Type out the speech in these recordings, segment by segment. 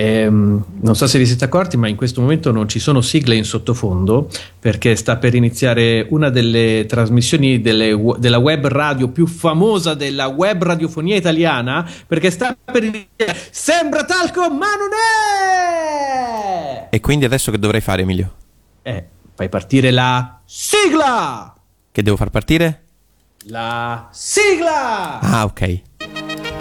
Ehm, non so se vi siete accorti, ma in questo momento non ci sono sigle in sottofondo perché sta per iniziare una delle trasmissioni delle, della web radio più famosa della web radiofonia italiana. Perché sta per iniziare. Sembra talco, ma non è! E quindi adesso che dovrei fare, Emilio? Eh, fai partire la sigla! Che devo far partire? La sigla! Ah, ok.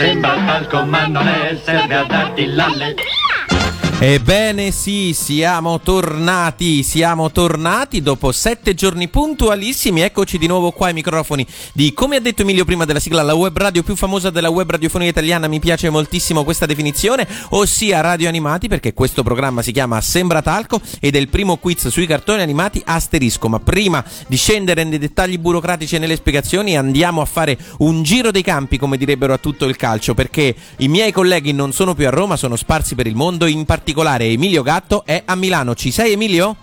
Sembra talco ma non è, Ebbene sì, siamo tornati, siamo tornati dopo sette giorni puntualissimi, eccoci di nuovo qua ai microfoni di, come ha detto Emilio prima della sigla, la web radio più famosa della web radiofonia italiana, mi piace moltissimo questa definizione, ossia Radio Animati, perché questo programma si chiama Sembra Talco ed è il primo quiz sui cartoni animati asterisco, ma prima di scendere nei dettagli burocratici e nelle spiegazioni andiamo a fare un giro dei campi, come direbbero a tutto il calcio, perché i miei colleghi non sono più a Roma, sono sparsi per il mondo, in particolare particolare Emilio Gatto è a Milano. Ci sei Emilio?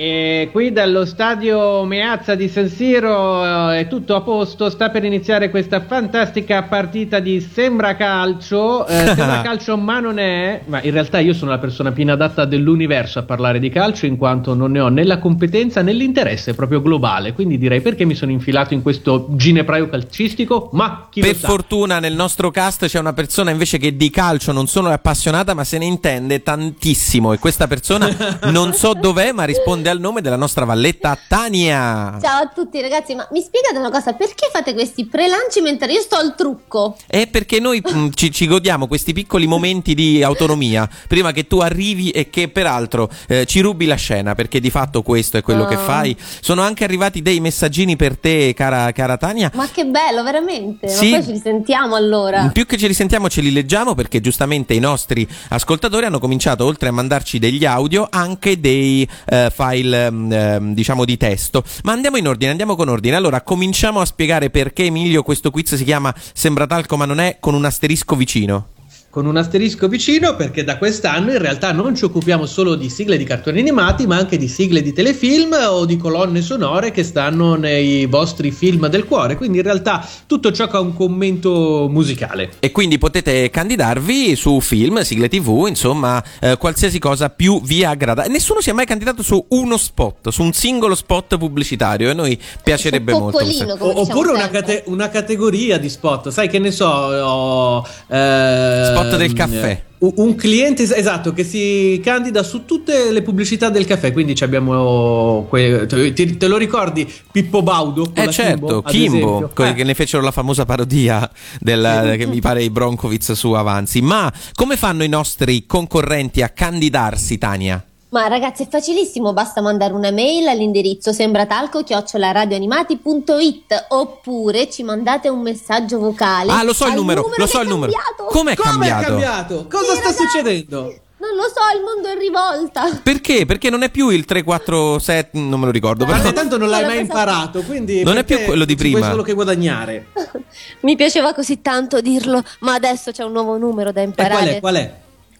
E qui dallo stadio Meazza di San Siro eh, è tutto a posto, sta per iniziare questa fantastica partita di Sembra Calcio, eh, Sembra Calcio ma non è, ma in realtà io sono la persona più inadatta dell'universo a parlare di calcio in quanto non ne ho né la competenza né l'interesse proprio globale, quindi direi perché mi sono infilato in questo ginepraio calcistico, ma chi per fortuna nel nostro cast c'è una persona invece che di calcio non solo è appassionata ma se ne intende tantissimo. E questa persona non so dov'è ma risponde al nome della nostra valletta Tania. Ciao a tutti ragazzi, ma mi spiegate una cosa, perché fate questi prelanci mentre io sto al trucco? È perché noi mh, ci, ci godiamo questi piccoli momenti di autonomia prima che tu arrivi e che peraltro eh, ci rubi la scena perché di fatto questo è quello che Ah. fai. Sono anche arrivati dei messaggini per te cara, cara Tania. Ma che bello, veramente. Sì. Ma poi ci risentiamo allora. Più che ci risentiamo ce li leggiamo perché giustamente i nostri ascoltatori hanno cominciato oltre a mandarci degli audio anche dei eh, file ehm, ehm, diciamo di testo. Ma andiamo in ordine, andiamo con ordine. Allora cominciamo a spiegare perché Emilio questo quiz si chiama Sembra talco ma non è con un asterisco vicino. Con un asterisco vicino perché da quest'anno in realtà non ci occupiamo solo di sigle di cartoni animati ma anche di sigle di telefilm o di colonne sonore che stanno nei vostri film del cuore, quindi in realtà tutto ciò che ha un commento musicale. E quindi potete candidarvi su film, sigle tv, insomma, eh, qualsiasi cosa più vi aggrada. E Nessuno si è mai candidato su uno spot, su un singolo spot pubblicitario. E a noi piacerebbe molto. O- diciamo oppure una, cate- una categoria di spot, sai che ne so, ho, eh, Spot del caffè. un- cliente es- esatto che si candida su tutte le pubblicità del caffè. Quindi ci abbiamo. que- te, te lo ricordi Pippo Baudo? Eh certo, Kimbo, quelli Eh. che ne fecero la famosa parodia del, che mi pare i Broncovic su Avanzi. Ma come fanno i nostri concorrenti a candidarsi, Tania? Ma ragazzi, è facilissimo, basta mandare una mail all'indirizzo sembratalco@radioanimati.it oppure ci mandate un messaggio vocale. Ah, lo so il al numero, lo so il numero. cambiato. Come cambiato? è cambiato? Cosa Sì, sta ragazzi. succedendo? Non lo so, il mondo è in rivolta. Perché? Perché non è più il 347, non me lo ricordo. Ma però- tanto non l'hai mai imparato, quindi Non è perché più quello di ci puoi prima. solo che guadagnare. Mi piaceva così tanto dirlo, ma adesso c'è un nuovo numero da E qual imparare. è? Qual è?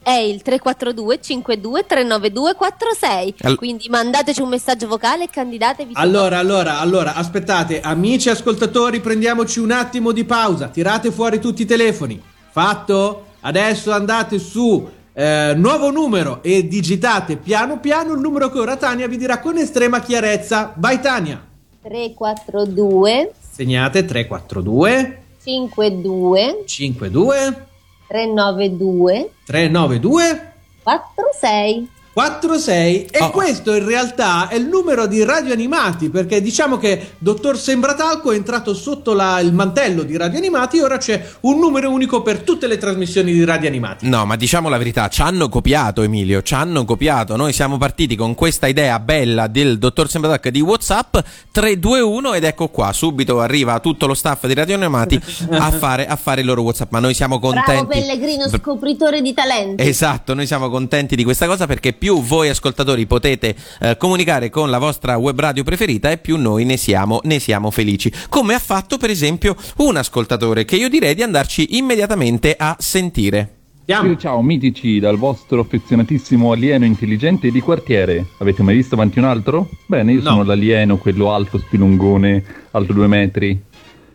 È il 342 52 392 46. Al- Quindi mandateci un messaggio vocale e candidatevi. su- Allora, allora, allora, aspettate, amici ascoltatori, prendiamoci un attimo di pausa. Tirate fuori tutti i telefoni. Fatto? Adesso andate su eh, nuovo numero e digitate piano piano il numero che ora Tania vi dirà con estrema chiarezza. Vai Tania. 342 Segnate 342 52 52 392 392 46. 46 e Oh. questo in realtà è il numero di Radio Animati perché diciamo che Dottor Sembratalco è entrato sotto la- il mantello di Radio Animati e ora c'è un numero unico per tutte le trasmissioni di Radio Animati. No, ma diciamo la verità, ci hanno copiato Emilio, ci hanno copiato. Noi siamo partiti con questa idea bella del dottor Sembratac di WhatsApp 321 ed ecco qua, subito arriva tutto lo staff di Radio Animati a fare, a fare il loro WhatsApp, ma noi siamo contenti. Bravo Pellegrino, scopritore di talenti. Esatto, noi siamo contenti di questa cosa perché più voi ascoltatori potete eh, comunicare con la vostra web radio preferita e più noi ne siamo, ne siamo felici. Come ha fatto per esempio un ascoltatore che io direi di andarci immediatamente a sentire. Ciao, ciao mitici dal vostro affezionatissimo alieno intelligente di quartiere. Avete mai visto avanti un altro? Bene, io No. sono l'alieno, quello alto, spilungone, alto due metri.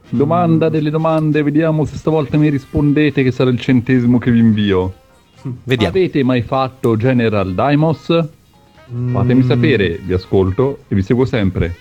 Domanda delle domande, vediamo se stavolta mi rispondete che sarà il centesimo che vi invio. Vediamo. Avete mai fatto General Daimos? Fatemi sapere, vi ascolto e vi seguo sempre.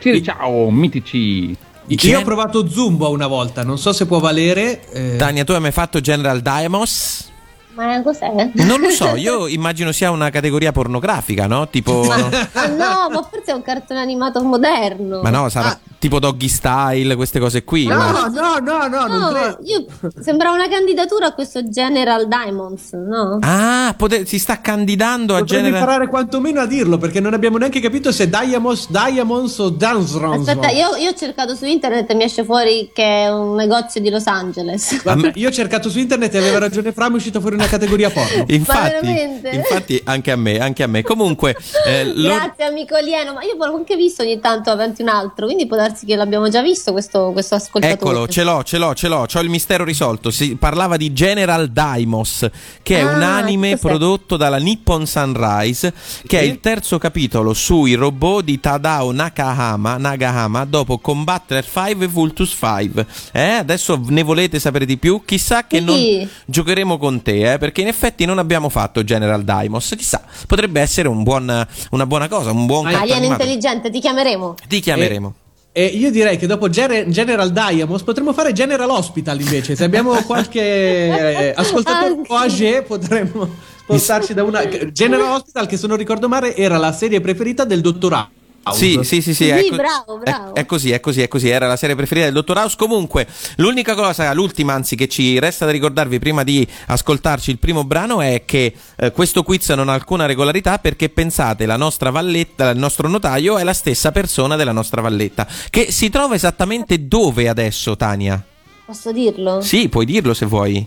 Ciao, ciao, mitici! Io Gen- ho provato Zumba una volta, non so se può valere. eh, Tania, tu hai mai fatto General Daimos? Ma cos'è? Non lo so, io immagino sia una categoria pornografica, no? Tipo. Ah, no, ma forse è un cartone animato moderno. Ma no, sarà tipo doggy style, queste cose qui. ma- No, no, no, no, non No, io sembra una candidatura a questo General Diamonds, no? Ah, pote- si sta candidando a Dovremmo General. imparare quantomeno a dirlo perché non abbiamo neanche capito se Diamonds, Diamonds o Dansrons. Aspetta, io, io ho cercato su internet e mi esce fuori che è un negozio di Los Angeles. Guarda, io ho cercato su internet e aveva ragione Fra, mi è uscita fuori una categoria porno. Infatti, infatti, anche a me, anche a me. Comunque, eh, lo- Grazie amico alieno, ma io avevo anche visto ogni tanto avanti un altro, quindi può darsi che l'abbiamo già visto questo, questo ascoltatore. Eccolo, ce l'ho, ce l'ho, ce l'ho, c'ho il mistero risolto. Si parlava di General Daimos, che è Ah, un anime prodotto dalla Nippon Sunrise, che è il terzo capitolo sui robot di Tadao Nakahama, Nagahama dopo Combattler 5 e Vultus 5. Eh, adesso ne volete sapere di più? Chissà che Sì. non giocheremo con te, eh, perché in effetti non abbiamo fatto General Daimos. Chissà, potrebbe essere un buon- una buona cosa, un buon Alieno animato. intelligente, ti chiameremo. Ti chiameremo. E io direi che dopo Ger- General Diamonds potremmo fare General Hospital invece. Se abbiamo qualche eh, ascoltatore Anche. o age potremmo spostarci da una... General Hospital che se non ricordo male era la serie preferita del dottor House. Sì, sì, sì, sì, Sì, è, co- bravo, bravo. È, è così, è così, è così. Era la serie preferita del Dottor House. Comunque, l'unica cosa, l'ultima anzi, che ci resta da ricordarvi prima di ascoltarci il primo brano è che eh, questo quiz non ha alcuna regolarità perché pensate, la nostra valletta, il nostro notaio è la stessa persona della nostra valletta, che si trova esattamente dove adesso, Tania? Posso dirlo? Sì, puoi dirlo se vuoi.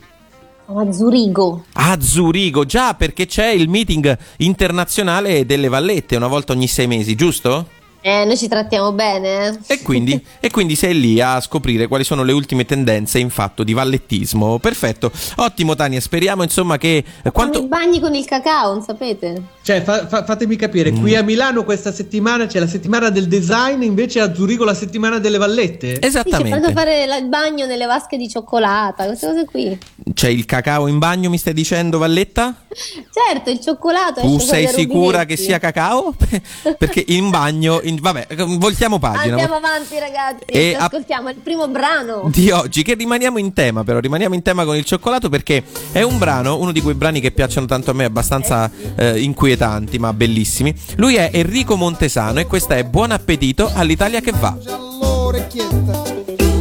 A Zurigo. A Zurigo, già perché c'è il meeting internazionale delle vallette una volta ogni sei mesi, giusto? Eh, noi ci trattiamo bene. E quindi, e quindi sei lì a scoprire quali sono le ultime tendenze in fatto di vallettismo. Perfetto, ottimo Tania, speriamo insomma che... eh, Quanto... Quanto... i bagni con il cacao, non sapete? Cioè, fa- fa- fatemi capire, qui Mm. a Milano questa settimana c'è la settimana del design, invece a Zurigo la settimana delle vallette. Sì, Esattamente. fanno fare la- il bagno nelle vasche di cioccolata, queste cose qui. C'è il cacao in bagno, mi stai dicendo Valletta? Certo, il cioccolato Tu sei sicura rubinetti. che sia cacao? Perché in bagno... in- Vabbè, voltiamo pagina. Andiamo avanti ragazzi, E Ci a- ascoltiamo il primo brano. di oggi che rimaniamo in tema però rimaniamo in tema con il cioccolato perché è un brano uno di quei brani che piacciono tanto a me abbastanza eh, inquietanti ma bellissimi lui è Enrico Montesano e questa è Buon appetito all'Italia che va all'orecchietta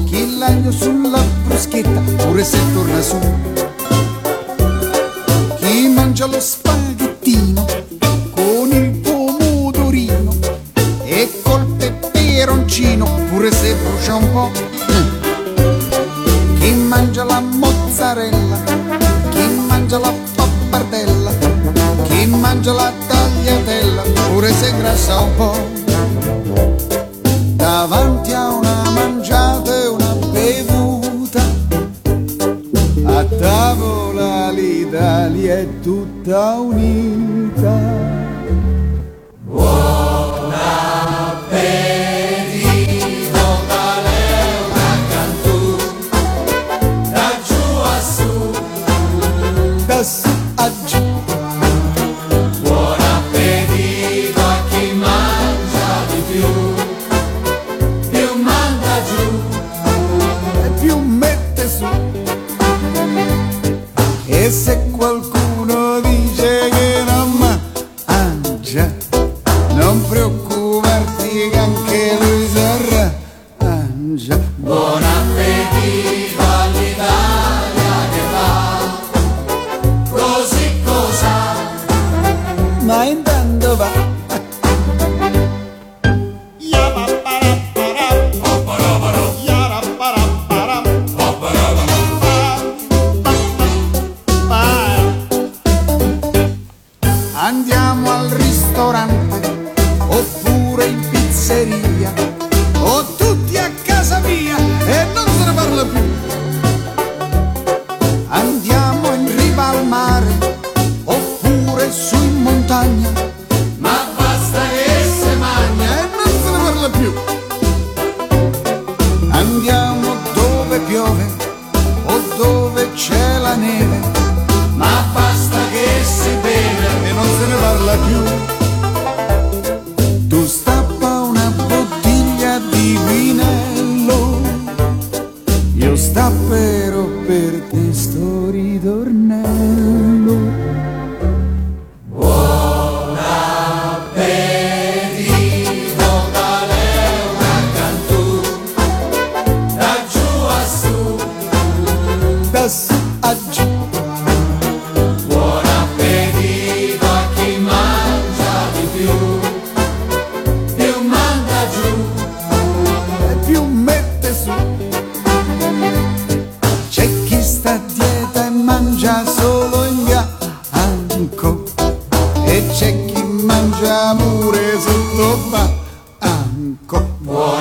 chi l'aglio sulla bruschetta pure se torna su chi mangia lo spaghettino peperoncino pure se brucia un po' chi mangia la mozzarella chi mangia la pappardella chi mangia la tagliatella pure se grassa un po' davanti a una mangiata e una bevuta. A tavola l'Italia è tutta unita.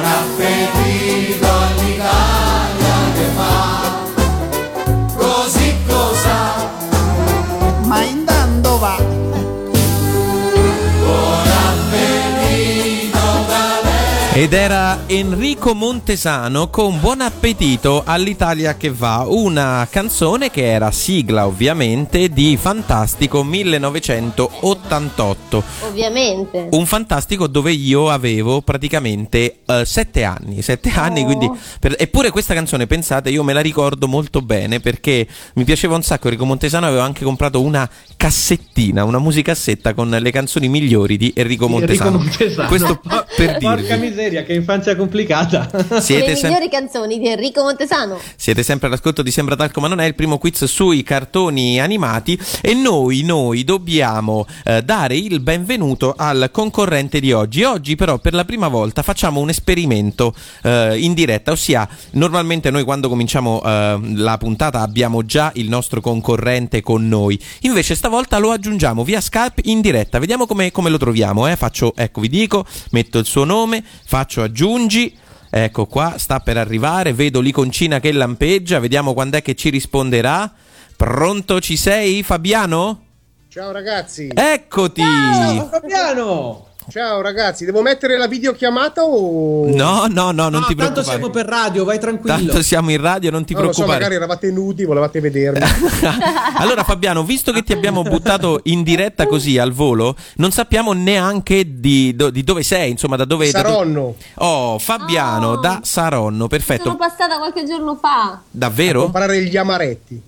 Banco. Buon Ed era Enrico Montesano con Buon appetito all'Italia che va, una canzone che era sigla ovviamente di Fantastico 1988. Ovviamente. Un fantastico dove io avevo praticamente eh, sette anni, sette anni, quindi per- eppure questa canzone, pensate, io me la ricordo molto bene perché mi piaceva un sacco. Enrico Montesano aveva anche comprato una cassettina, una musicassetta con le canzoni migliori di Enrico Montesano. Enrico Montesano. Questo per Porca dirvi. Miseria, che infanzia complicata. Siete, Le sem- migliori canzoni di Enrico Montesano. siete sempre all'ascolto di Sembra Talco ma non è il primo quiz sui cartoni animati e noi, noi dobbiamo eh, dare il benvenuto al concorrente di oggi. Oggi però per la prima volta facciamo un esperimento eh, in diretta, ossia normalmente noi quando cominciamo eh, la puntata abbiamo già il nostro concorrente con noi, invece stavolta lo aggiungiamo via Skype in diretta, vediamo come, come lo troviamo. eh. Faccio, ecco vi dico, metto il suo nome, faccio aggiungi. Ecco qua, sta per arrivare, vedo l'iconcina che lampeggia, vediamo quando è che ci risponderà. Pronto, ci sei Fabiano? Ciao ragazzi. Eccoti! Ciao, Fabiano! Ciao ragazzi, devo mettere la videochiamata o No, no, no, non No, ti tanto preoccupare. siamo per radio, vai tranquillo. Tanto siamo in radio, non ti Non lo so, preoccupare. magari eravate nudi, volevate vedermi. allora Fabiano, visto che ti abbiamo buttato in diretta così al volo, non sappiamo neanche di, do- di dove sei, insomma, da dove... da dove- Saronno. Oh, Fabiano Oh. da Saronno, perfetto. Sono passata qualche giorno fa. A Davvero? comprare gli amaretti.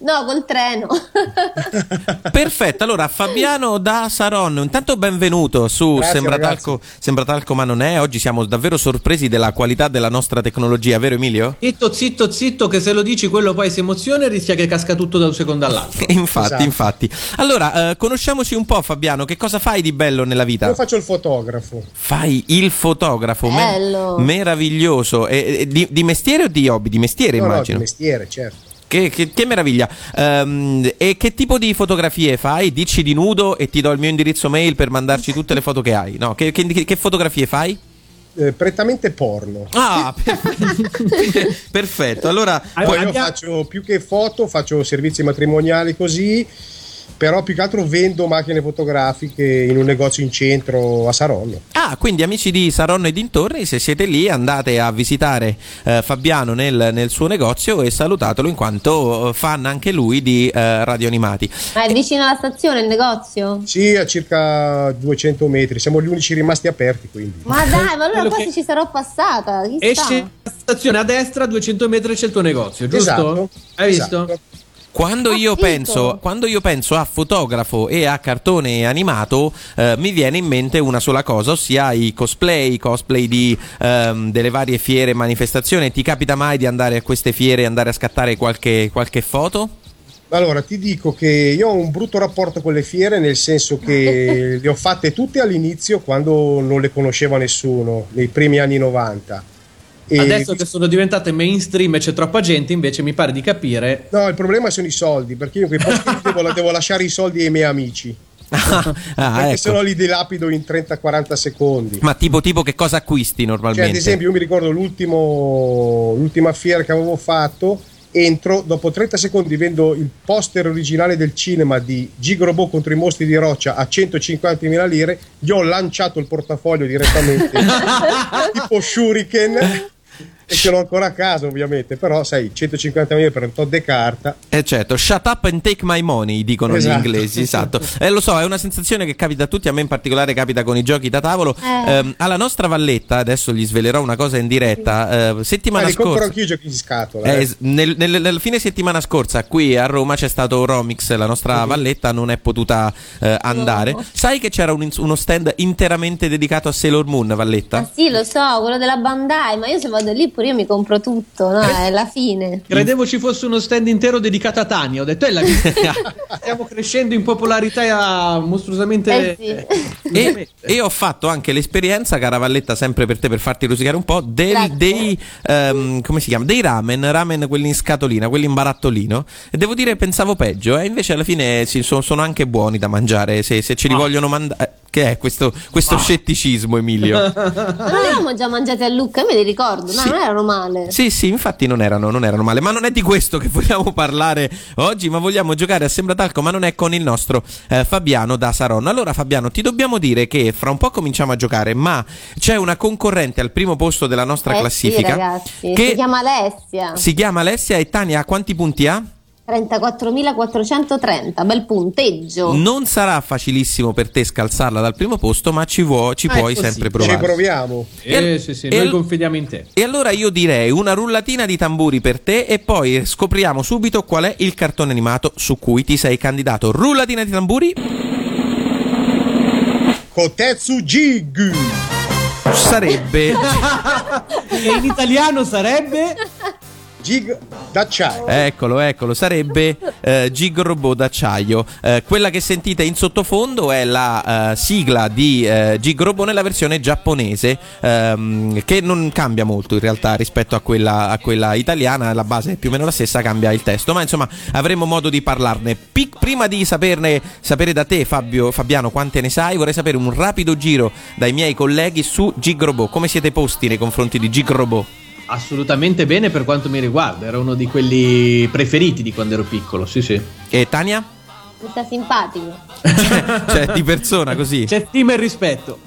No, col treno. Perfetto, allora Fabiano da Saronno, intanto benvenuto su Grazie, Sembra. Talco, Sembra Talco ma non è, oggi siamo davvero sorpresi della qualità della nostra tecnologia, vero Emilio? Zitto, zitto, zitto, che se lo dici quello poi si emoziona e rischia che casca tutto da un secondo all'altro. infatti, Esatto. infatti. Allora, eh, conosciamoci un po' Fabiano, che cosa fai di bello nella vita? Io faccio il fotografo. Fai il fotografo, me- Bello. meraviglioso. E- e di, di mestiere o di hobby? Di mestiere No, no, di immagino. mestiere, certo. Che, che- che meraviglia. Ehm, e che tipo di fotografie fai? Dici di nudo e ti do il mio indirizzo mail per mandarci tutte le foto che hai. No, che, che- che fotografie fai? Eh, prettamente porno. Ah, perfetto. perfetto. Allora, Ah, Poi io abbia- faccio più che foto, faccio servizi matrimoniali così, però più che altro vendo macchine fotografiche in un negozio in centro a Saronno. Ah, quindi amici di Saronno e dintorni, se siete lì andate a visitare eh, Fabiano nel, nel suo negozio e salutatelo in quanto eh, fan anche lui di eh, Radio Animati. Ma è vicino alla stazione il negozio? Sì, a circa 200 metri, siamo gli unici rimasti aperti quindi. Ma dai, ma allora quasi che- ci sarò passata. Esci la stazione a destra, 200 metri c'è il tuo negozio, giusto? Esatto. Hai visto? Esatto. Quando io, penso, quando io penso a fotografo e a cartone animato, eh, mi viene in mente una sola cosa, ossia i cosplay, i cosplay di, ehm, delle varie fiere e manifestazioni. Ti capita mai di andare a queste fiere e andare a scattare qualche, qualche foto? Allora, ti dico che io ho un brutto rapporto con le fiere, nel senso che le ho fatte tutte all'inizio quando non le conosceva nessuno, nei primi anni 90. E- Adesso che sono diventate mainstream e c'è troppa gente, invece mi pare di capire. No, il problema sono i soldi, perché io in quei posti devo, devo lasciare i soldi ai miei amici. Ah, perché ecco. se no li dilapido in 30-40 secondi. Ma tipo, tipo che cosa acquisti Cioè, normalmente? ad esempio, io mi ricordo l'ultimo, l'ultima fiera che avevo fatto. Entro, dopo 30 secondi vendo il poster originale del cinema di Gigrobot contro i mostri di roccia a 150.000 lire. Gli ho lanciato il portafoglio direttamente, tipo Shuriken. E ce l'ho ancora a casa, ovviamente. Però, sai, 150.000 per un tot de carta. Eh certo, shut up and take my money, dicono Esatto. gli inglesi, esatto. Eh, lo so, è una sensazione che capita a tutti, a me in particolare capita con i giochi da tavolo. Eh. Ehm, alla nostra valletta, adesso gli svelerò una cosa in diretta, eh, Ma settimana compro scorsa... anch'io i giochi di scatola. Eh, eh. nel, nel- nel fine settimana scorsa qui a Roma c'è stato Romix, la nostra Mhm. valletta non è potuta eh, andare. No. Sai che c'era un- uno stand interamente dedicato a Sailor Moon, Valletta? Ah, sì, lo so, quello della Bandai, ma io se vado lì pure io mi compro tutto, no? È la fine. Credevo ci fosse uno stand intero dedicato a Tania. Ho detto, è la stiamo crescendo in popolarità mostruosamente. Eh sì. E, e ho fatto anche l'esperienza, cara Valletta, sempre per te per farti rosicare un po', del- dei come si chiama? Dei ramen, ramen quelli in scatolina, quelli in barattolino. E devo dire pensavo peggio, e invece alla fine sì, sono, sono anche buoni da mangiare se, se ce li vogliono mandare. Che è questo, questo scetticismo, Emilio? Ma non avevamo già mangiati a Lucca, io me li ricordo, no, Sì. non erano male. Sì, sì, infatti non erano, non erano male, ma non è di questo che vogliamo parlare oggi, ma vogliamo giocare a Sembratalco, ma non è con il nostro eh, Fabiano da Saronno. Allora Fabiano, ti dobbiamo dire che fra un po' cominciamo a giocare, ma c'è una concorrente al primo posto della nostra Eh sì, classifica ragazzi, che si chiama Alessia. si chiama Alessia e Tania, quanti punti ha? 34.430, bel punteggio. Non sarà facilissimo per te scalzarla dal primo posto, ma ci, vuo- ci Ah, puoi sempre Ci provare. proviamo. Eh, sì, sì, E noi confidiamo in te. E allora io direi una rullatina di tamburi per te e poi scopriamo subito qual è il cartone animato su cui ti sei candidato. Rullatina di tamburi. Kotetsu Jig. Sarebbe E in italiano sarebbe. Jig d'acciaio. Eccolo, eccolo, sarebbe eh, Gig Robot d'acciaio. Eh, quella che sentite in sottofondo è la eh, sigla di eh, Gig Robot nella versione giapponese, ehm, che non cambia molto in realtà rispetto a quella, a quella italiana, la base è più o meno la stessa, cambia il testo, ma insomma avremo modo di parlarne. Pic- prima di saperne, sapere da te Fabio, Fabiano quante ne sai, vorrei sapere un rapido giro dai miei colleghi su Gig Robot. Come siete posti nei confronti di Gig Robot? Assolutamente bene per quanto mi riguarda. Era uno di quelli preferiti di quando ero piccolo. Sì, sì. E Tania? Mi sta simpatico. cioè di persona così. C'è stima e rispetto.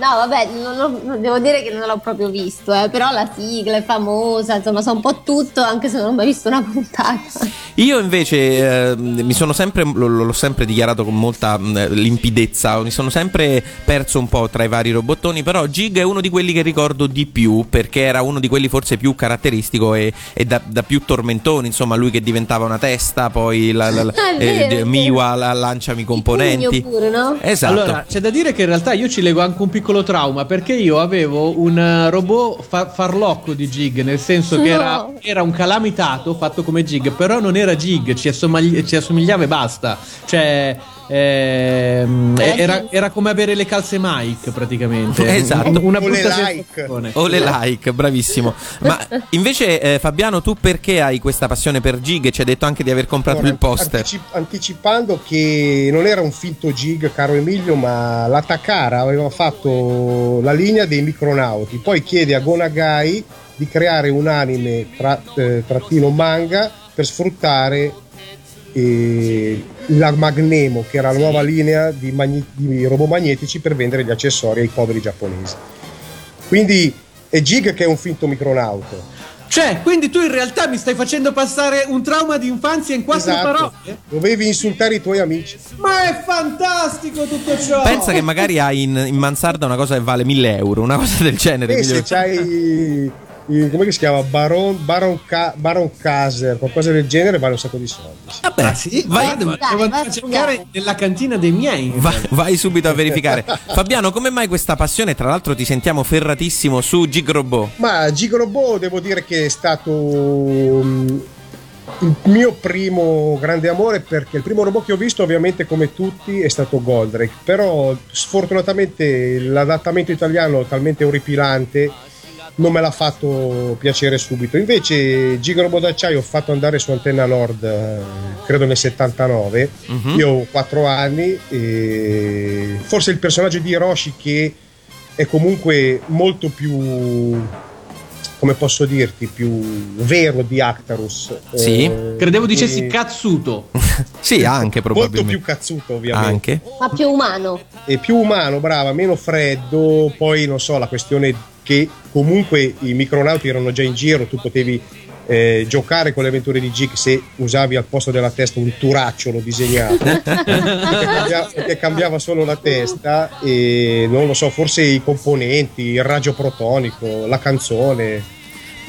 No, vabbè, non ho- devo dire che non l'ho proprio visto, eh, però la sigla è famosa, insomma, so un po' tutto, anche se non ho mai visto una puntata. Io invece eh, mi sono sempre, lo- lo- l'ho sempre dichiarato con molta mh, limpidezza, mi sono sempre perso un po' tra i vari robottoni, però Gig è uno di quelli che ricordo di più, perché era uno di quelli forse più caratteristico e, e da, da più tormentoni, insomma lui che diventava una testa, poi la, la- la- Ah, vero. Miwa la, lanciami i componenti. Pure, no? Esatto. Allora, c'è da dire che in realtà io ci leggo anche un piccolo trauma perché io avevo un eh, robot fa- farlocco di Jig, nel senso che era, No. era un calamitato fatto come Jig, però non era Jig, ci, assomagli- ci assomigliava e basta. Cioè, ehm, Era era, era come avere le calze Mike praticamente. Esatto. Una O le like. O le like, bravissimo. Ma invece, eh, Fabiano, tu perché hai questa passione per Gig? Ci hai detto anche di aver comprato Allora, il poster. anticip- anticipando che non era un finto gig, caro Emilio, ma la Takara aveva fatto la linea dei micronauti. Poi chiede a Gonagai di creare un anime tra- eh, trattino manga per sfruttare eh, la Magnemo, che era la nuova linea di, magni- di robot magnetici per vendere gli accessori ai poveri giapponesi. Quindi è Gig che è un finto micronauto. Cioè, quindi tu in realtà mi stai facendo passare un trauma di infanzia in quattro Esatto. parole? Dovevi insultare i tuoi amici. Ma è fantastico tutto ciò! Pensa che magari hai in, in mansarda una cosa che vale 1000 euro, una cosa del genere. E se c'hai come si chiama Baron, Baron, Ca- Baron Kaser qualcosa del genere vale un sacco di soldi Vabbè, Ah, sì? vai, ma Dai, devo vai a andare a cercare nella cantina dei miei. vai- vai subito a verificare. Fabiano, come mai questa passione? Tra l'altro ti sentiamo ferratissimo su Gig Robot. ma Gigrobot devo dire che è stato mm, il mio primo grande amore perché il primo robot che ho visto ovviamente come tutti è stato Goldrake però sfortunatamente l'adattamento italiano è talmente orripilante non me l'ha fatto piacere subito invece Giga Robot d'acciaio ho fatto andare su Antenna Nord eh, credo nel 79 Mhm. io ho 4 anni e forse il personaggio di Hiroshi che è comunque molto più come posso dirti più vero di Actarus Sì. Eh, Credevo dicessi cazzuto. Sì, anche molto probabilmente. più cazzuto ovviamente Anche. Ma più umano. e più umano, brava, meno freddo. Poi non so, la questione che comunque i micronauti erano già in giro, tu potevi eh, giocare con le avventure di Jig se usavi al posto della testa un turacciolo disegnato perché, cambia- perché cambiava solo la testa e non lo so, forse i componenti, il raggio protonico, la canzone,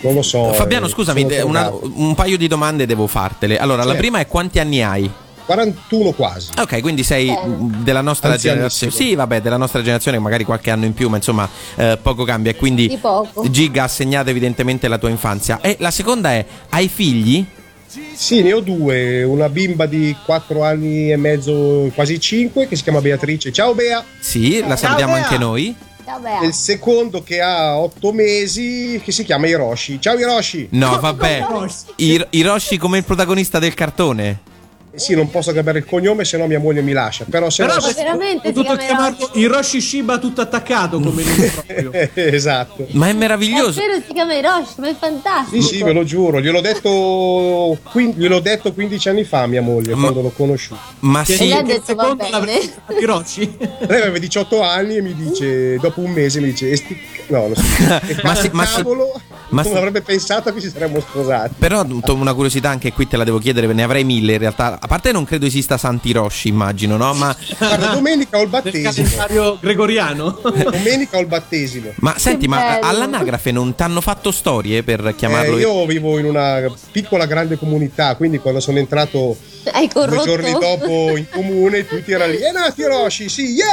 non lo so. Fabiano, eh, scusami, una- un paio di domande devo fartele. Allora, la Certo. prima è quanti anni hai? 41 quasi. Ok, quindi sei mh, della nostra Anzianissimo. generazione. Sì, vabbè, della nostra generazione, magari qualche anno in più, ma insomma, eh, poco cambia. E quindi Di poco. Giga ha segnato evidentemente la tua infanzia. E la seconda è: hai figli? Sì, ne ho due, una bimba di 4 anni e mezzo, quasi 5, che si chiama Beatrice. Ciao Bea! Sì, la salutiamo Bea. anche noi. E Bea. il secondo che ha 8 mesi, che si chiama Hiroshi. Ciao Hiroshi! No, vabbè. Hir- Hiroshi come il protagonista del cartone. Sì, non posso cambiare il cognome, se no mia moglie mi lascia. Però se Però no... Veramente ho potuto chiamarlo Hiroshi Shiba tutto attaccato come nome proprio. esatto. Ma è meraviglioso. Davvero si chiama Hiroshi, ma è fantastico. Sì, sì, ve lo giuro, gliel'ho detto, quin- gliel'ho detto 15 anni fa a mia moglie, Ma- quando l'ho conosciuto. Ma Che sì. lei ha detto, va bene. Hiroshi. Lei aveva 18 anni e mi dice, dopo un mese mi dice, "E sti- no, non so, Ma sì, ma sì. cavolo, Ma non avrebbe pensato che ci saremmo sposati. Però una curiosità anche qui te la devo chiedere, ne avrei mille in realtà. A parte non credo esista Sant'Hiroshi, immagino, no? Ma, Guarda, domenica ho il Del battesimo. calendario gregoriano. Domenica ho il battesimo. ma senti, ma all'anagrafe non ti hanno fatto storie per chiamarlo? Eh, io vivo in una piccola grande comunità, quindi quando sono entrato due giorni dopo in comune, tutti erano lì. È nato Hiroshi, sì, yeah!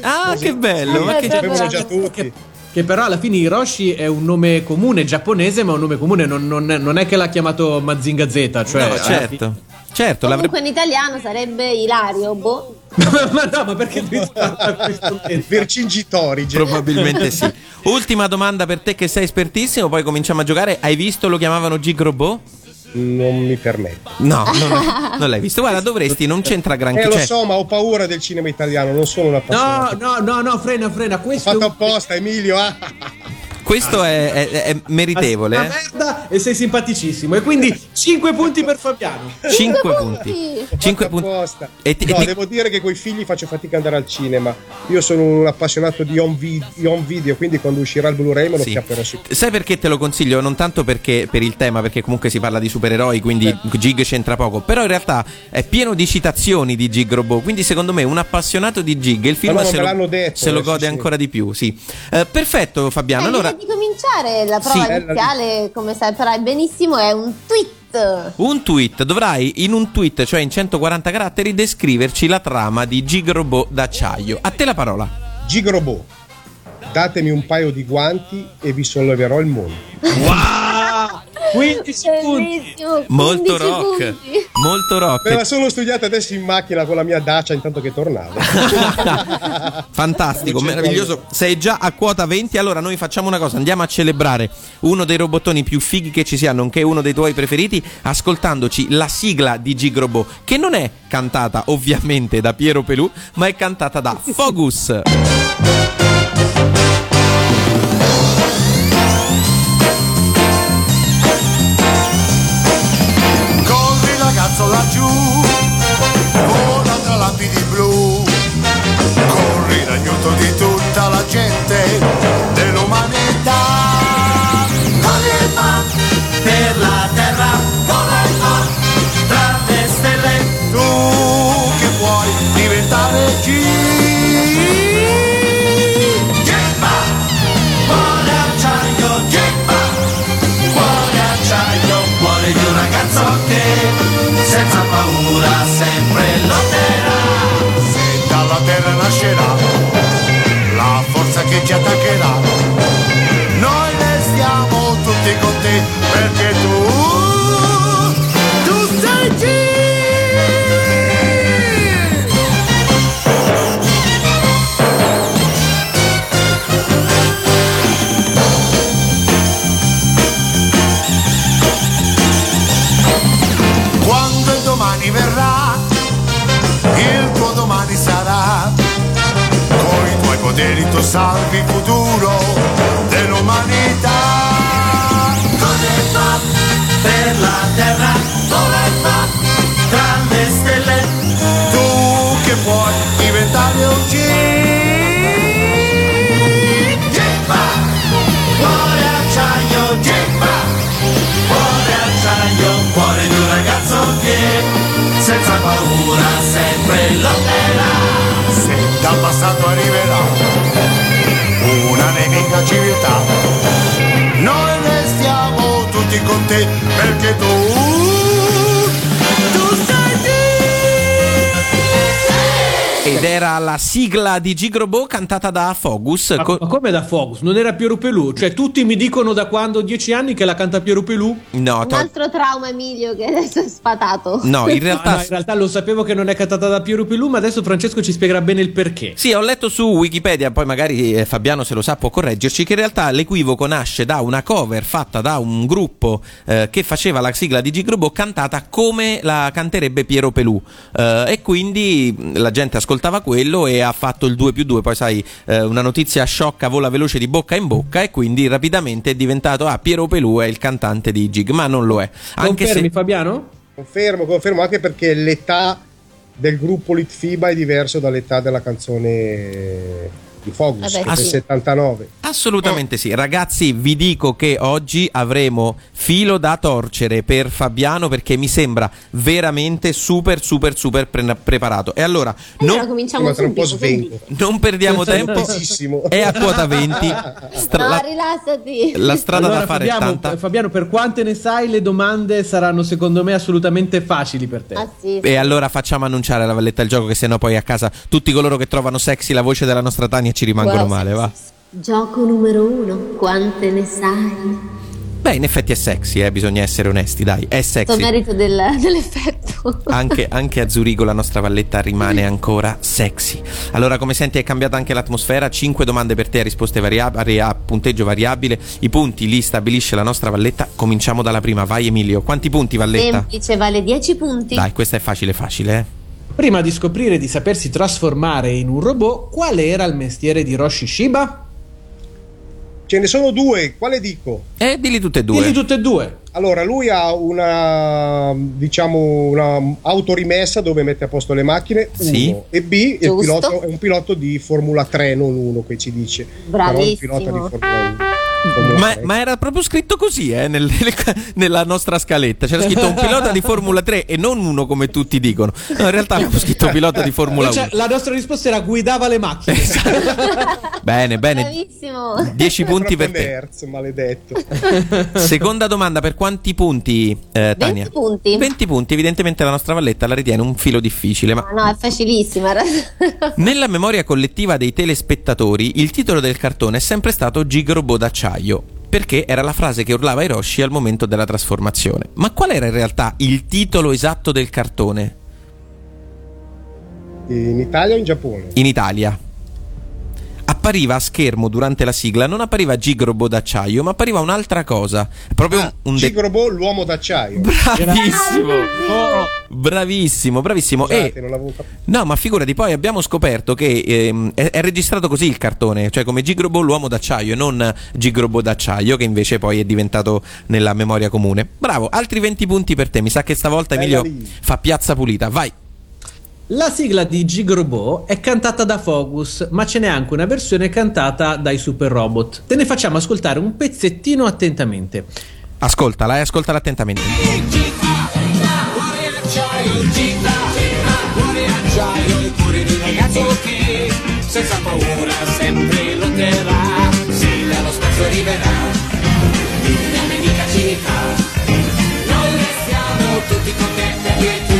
Ah, Così. che bello! Ma Eh, che... beh, Sapevano già tutti. Che, che però alla fine Hiroshi è un nome comune giapponese, ma un nome comune, non, non- non è che l'ha chiamato Mazinga Z. Cioè, No, certo. Certo, l'avrei... Comunque in italiano sarebbe Ilario, boh. ma no, ma perché devi? Vercingitori. Probabilmente sì. Ultima domanda per te che sei espertissimo, poi cominciamo a giocare. Hai visto lo chiamavano Gig Robot? Non mi permetto. No, non, non l'hai visto. Guarda, dovresti, non c'entra granché. Eh, lo cioè, so, ma ho paura del cinema italiano, non sono una No, appassionato. no, no, no, frena, frena. Ho Questo è fatto apposta, Emilio. ah. Questo è, è- è meritevole. una Eh? merda e sei simpaticissimo. E quindi 5 punti per Fabiano. 5 punti. punti. Ho 5 fatto punti. E ti- no, e ti- devo dire che coi figli faccio fatica ad andare al cinema. Io sono un appassionato di home, vi- di home video, quindi quando uscirà il Blu-ray me lo Sì. chiapperò su. Sai perché te lo consiglio? Non tanto perché per il tema, perché comunque si parla di supereroi, quindi Gig c'entra poco. Però in realtà è pieno di citazioni di Gig Robot. Quindi secondo me un appassionato di Gig il film no, se, lo, detto, se lo eh, sì, gode sì. ancora di più. Sì. Eh, perfetto, Fabiano. Eh, allora, di cominciare la prova Sì. iniziale, come saprai benissimo, è un tweet. un tweet dovrai in un tweet, cioè in 140 caratteri, descriverci la trama di Gig Robot d'acciaio. A te la parola. Gigrobot, datemi un paio di guanti e vi solleverò il mondo. Wow! 15 punti. Molto 15 rock. punti. Molto Me la rock. sono studiata adesso in macchina con la mia Dacia intanto che tornavo. Fantastico, meraviglioso. Sei già a quota 20. Allora, noi facciamo una cosa: andiamo a celebrare uno dei robottoni più fighi che ci sia, nonché uno dei tuoi preferiti, ascoltandoci la sigla di Gig Robot, che non è cantata ovviamente da Piero Pelù, ma è cantata da Fogus. Che ci attaccherà, noi restiamo tutti con te perché delitto salvi futuro dell'umanità. Come fa per la terra? Come fa tra le stelle? Tu che puoi diventare un G. Gemma, cuore acciaio, gemma, cuore acciaio, cuore di un ragazzo che senza paura sempre lotterà. Se dal passato arriverà civiltà, noi restiamo tutti con te perché tu, Ed era la sigla di Gigrobo cantata da Fogus. Ma, co- ma come da Focus? Non era Piero Pelù? Cioè, tutti mi dicono da quando ho dieci anni che la canta Piero Pelù? no, Un to- altro trauma, Emilio, che adesso è spatato. no, in No, realtà. no, in realtà lo sapevo che non è cantata da Piero Pelù, ma adesso Francesco ci spiegherà bene il perché. Sì, ho letto su Wikipedia, poi magari eh, Fabiano se lo sa può correggerci, che in realtà l'equivoco nasce da una cover fatta da un gruppo eh, che faceva la sigla di Gigrobo cantata come la canterebbe Piero Pelù Eh, e quindi la gente ascoltava quello e ha fatto il 2 più 2, poi sai eh, una notizia sciocca vola veloce di bocca in bocca e quindi rapidamente è diventato ah Piero Pelù è il cantante di Gig, ma non lo è. Anche Confermi, se Fabiano? Confermo, confermo anche perché l'età del gruppo Litfiba è diverso dall'età della canzone di Fogus, Vabbè, che è del sì. 79. Assolutamente sì, ragazzi vi dico che oggi avremo filo da torcere per Fabiano perché mi sembra veramente super super super pre- preparato e allora Allora non, cominciamo Ma tra un po' subito. svengo. non perdiamo tempo, è a quota 20, stra- No, la, rilassati. la strada Allora, da fare è Fabiano, tanta Fabiano, per quante ne sai, le domande saranno secondo me assolutamente facili per te. Ah, sì. e allora facciamo annunciare alla Valletta il gioco che sennò poi a casa tutti coloro che trovano sexy la voce della nostra Tania ci rimangono Guarda, male, va? Gioco numero uno, quante ne sai? Beh, in effetti è sexy, eh, bisogna essere onesti, dai, è sexy. merito del- dell'effetto. Anche, anche a Zurigo la nostra valletta rimane ancora sexy. Allora, come senti, è cambiata anche l'atmosfera. 5 domande per te a risposte variabili, a punteggio variabile. I punti li stabilisce la nostra valletta. Cominciamo dalla prima. Vai, Emilio. Quanti punti, valletta? Semplice, vale 10 punti. Dai, questa è facile, facile, eh. Prima di scoprire di sapersi trasformare in un robot, qual era il mestiere di Roshi Shiba? Ce ne sono due, quale dico? Eh, dilli tutte e due. Dilli tutte e due. Allora, lui ha una diciamo una autorimessa dove mette a posto le macchine, Sì. uno. e B il Giusto. pilota, è un pilota di Formula 3, non uno che ci dice. Però è un Bravissimo. pilota di Formula 1. Ma, 3. ma era proprio scritto così, eh, nel- nella nostra scaletta. C'era scritto un pilota di Formula 3 e non uno come tutti dicono. No, in realtà abbiamo scritto pilota di Formula 1. Cioè, la nostra risposta era guidava le macchine. Bene, bene. Bravissimo. 10 punti per Proprio te. Maledetto. Seconda domanda, per quanti punti, eh, Tania? 20 punti. 20 punti, evidentemente la nostra valletta la ritiene un filo difficile, ma No, no, è facilissima. nella memoria collettiva dei telespettatori il titolo del cartone è sempre stato Gigrobot d'acciaio, perché era la frase che urlava Hiroshi al momento della trasformazione. Ma qual era in realtà il titolo esatto del cartone In Italia o in Giappone? in Italia? Appariva a schermo durante la sigla, non appariva Gigrobot d'acciaio, ma appariva un'altra cosa. Proprio un, un de- Gigrobo, l'uomo d'acciaio. Bravissimo! Bravissimo, bravissimo. E Scusate, non l'avevo capito. No, ma figurati, poi abbiamo scoperto che ehm, è, è registrato così il cartone, cioè come Gigrobo l'uomo d'acciaio e non Gigrobo d'acciaio, che invece poi è diventato nella memoria comune. Bravo, altri 20 punti per te. Mi sa che stavolta Bella Emilio lì. fa piazza pulita. Vai. La sigla di Gigrobot è cantata da Focus, ma ce n'è anche una versione cantata dai Super Robot. Te ne facciamo ascoltare un pezzettino attentamente. Ascoltala e ascoltala attentamente. senza paura sempre lotterà sì dallo spazio arriverà la nemica città noi restiamo tutti con te perché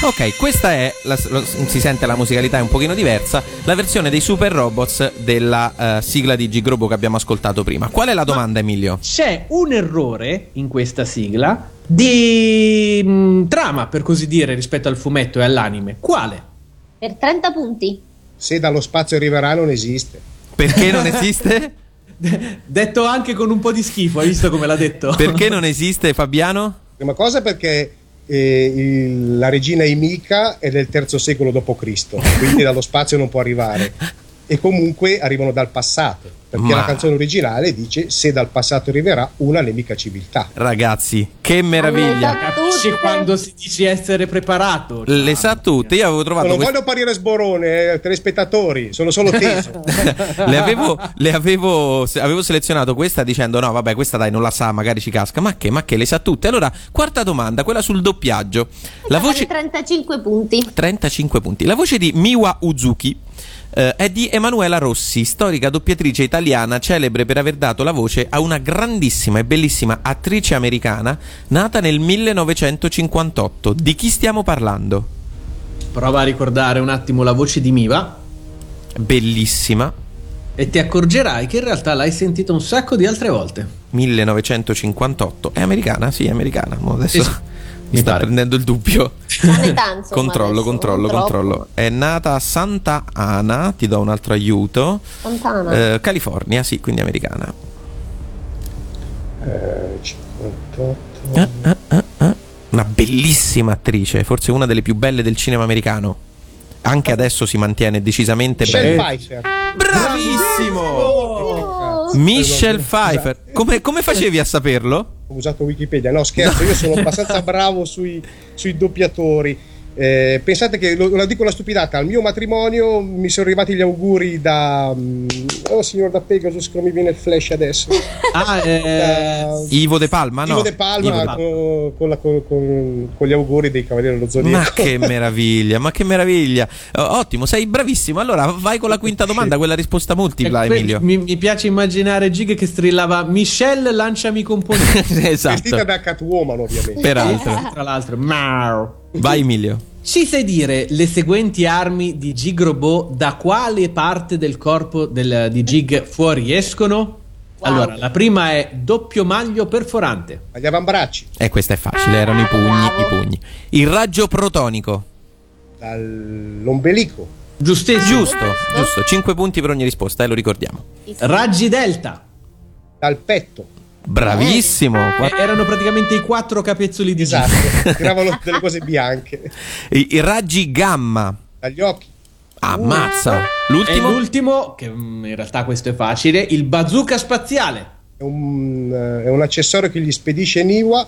Ok, questa è, la- lo- si sente la musicalità è un pochino diversa, la versione dei Super Robots della eh, sigla di Gigrobo che abbiamo ascoltato prima. Qual è la domanda, Emilio? C'è un errore in questa sigla di mm, trama, per così dire, rispetto al fumetto e all'anime. Quale? Per 30 punti. Se dallo spazio arriverà non esiste. Perché non esiste? Detto anche con un po' di schifo, hai visto come l'ha detto? Perché non esiste, Fabiano? Prima cosa perché il- la regina Imica è del terzo secolo d.C., quindi dallo spazio non può arrivare. E comunque arrivano dal passato, perché Ma- la canzone originale dice se dal passato arriverà una nemica civiltà. Ragazzi, che meraviglia. Capisci quando si dice essere preparato? Le sa tutte. Io avevo trovato Non quest- voglio parire sborone, eh, telespettatori, sono solo teso. le avevo, le avevo, se- avevo selezionato questa dicendo no vabbè questa dai non la sa magari ci casca ma che ma che le sa tutte allora quarta domanda quella sul doppiaggio la voce 35 punti. 35 punti la voce di Miwa Uzuki eh, è di Emanuela Rossi, storica doppiatrice italiana celebre per aver dato la voce a una grandissima e bellissima attrice americana nata nel 1958. Di chi stiamo parlando? Prova a ricordare un attimo la voce di Miva Bellissima. e ti accorgerai che in realtà l'hai sentita un sacco di altre volte. 1958. È americana? Sì, è americana. Adesso sì. Mi sta pare. prendendo il dubbio. Insomma, controllo, controllo, controllo. È nata a Santa Ana, ti do un altro aiuto. Sant'Ana. Eh, California, sì, quindi americana. Eh, 58. Ah, ah, ah, ah. Una bellissima attrice, forse una delle più belle del cinema americano. Anche adesso si mantiene decisamente. Pfeiffer. Bravissimo! Oh, Michelle Pfeiffer. Come, come facevi a saperlo? Ho usato Wikipedia, no scherzo, io sono abbastanza bravo sui, sui doppiatori. Eh, pensate che, lo, lo dico una stupidata, al mio matrimonio mi sono arrivati gli auguri da... mm, oh signor da Pegasus, come mi viene il flash adesso? Ah, eh, Da- Ivo De Palma, no? Ivo De Palma, Ivo De Palma. Con, con la- con- con- con gli auguri dei Cavalieri dello Zodiaco. Ma che meraviglia, ma che meraviglia. Ottimo, sei bravissimo. Allora vai con la quinta domanda, quella risposta multipla, e que- Emilio. Mi, mi piace immaginare Gig che strillava Michelle lanciami componenti. esatto. Vestita da Catwoman ovviamente. Peraltro. Tra l'altro, Mau. Vai Emilio. Ci sai dire le seguenti armi di Gig Robot da quale parte del corpo del- di Gig fuoriescono? Allora, la prima è doppio maglio perforante. Agli avambracci, E questa è facile, erano i pugni, i pugni. Il raggio protonico. dall'ombelico, Giustissimo. Giusto, giusto. 5 punti per ogni risposta, eh, lo ricordiamo. Raggi delta. dal petto, Bravissimo. Eh, erano praticamente i quattro capezzoli di Gig. esatto, tiravano delle cose bianche, I, i raggi gamma. dagli occhi, Ammazza. E L'ultimo? l'ultimo, che mm, in realtà questo è facile, il bazooka spaziale. è un, eh, è un accessorio che gli spedisce Niwa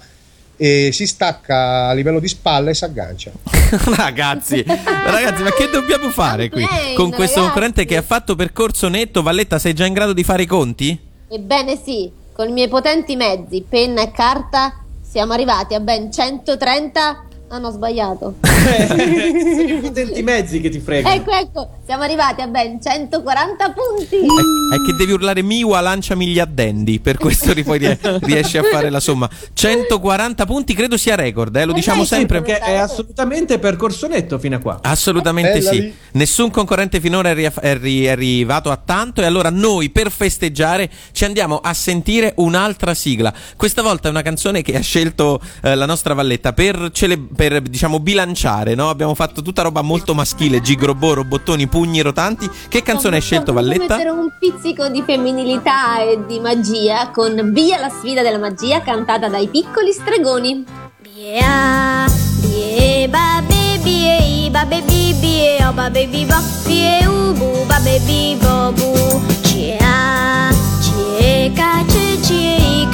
e si stacca a livello di spalla e si aggancia. ragazzi, ragazzi, ma che dobbiamo fare qui? Con questo ragazzi. concorrente che ha fatto percorso netto, Valletta, sei già in grado di fare i conti? Ebbene sì, con i miei potenti mezzi, penna e carta, siamo arrivati a ben 130... Ah no, ho sbagliato. Sono i potenti mezzi che ti fregano. ecco, ecco, siamo arrivati a ben 140 punti. È, è che devi urlare Miwa lanciami gli addendi, per questo poi rie- riesci a fare la somma. 140 punti credo sia record, eh, lo Eh diciamo sì, sì, sempre. Perché è assolutamente percorso netto fino a qua. Assolutamente Bella sì. lì. Nessun concorrente finora è, ri- è ri- è arrivato a tanto e allora noi per festeggiare ci andiamo a sentire un'altra sigla. Questa volta è una canzone che ha scelto eh, la nostra Valletta per, cele- per, diciamo bilanciare, no? Abbiamo fatto tutta roba molto maschile, gigrobò, robottoni, pugni rotanti. Che canzone hai scelto Valletta? mettere un pizzico di femminilità e di magia con Via la sfida della magia cantata dai piccoli stregoni. Bia, bie, ba, baby, ba, baby, bie, o, ba, baby, bo, bie, u, bu, ba, baby, bo, bu. Cia, cie,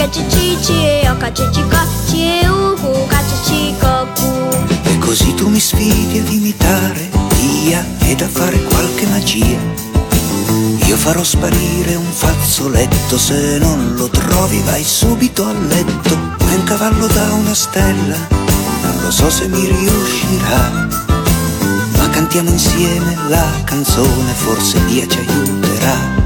ca, ce, cie, i, ca, ce, ci, cie, o, ca, ce, ci, co, cie, u, cu, ca, ce, ci, co, cu. E così tu mi sfidi ad imitare Via ed a fare qualche magia. Io farò sparire un fazzoletto Se non lo trovi vai subito a letto. È un cavallo da una stella Non lo so se mi riuscirà. Ma cantiamo insieme la canzone Forse Via ci aiuterà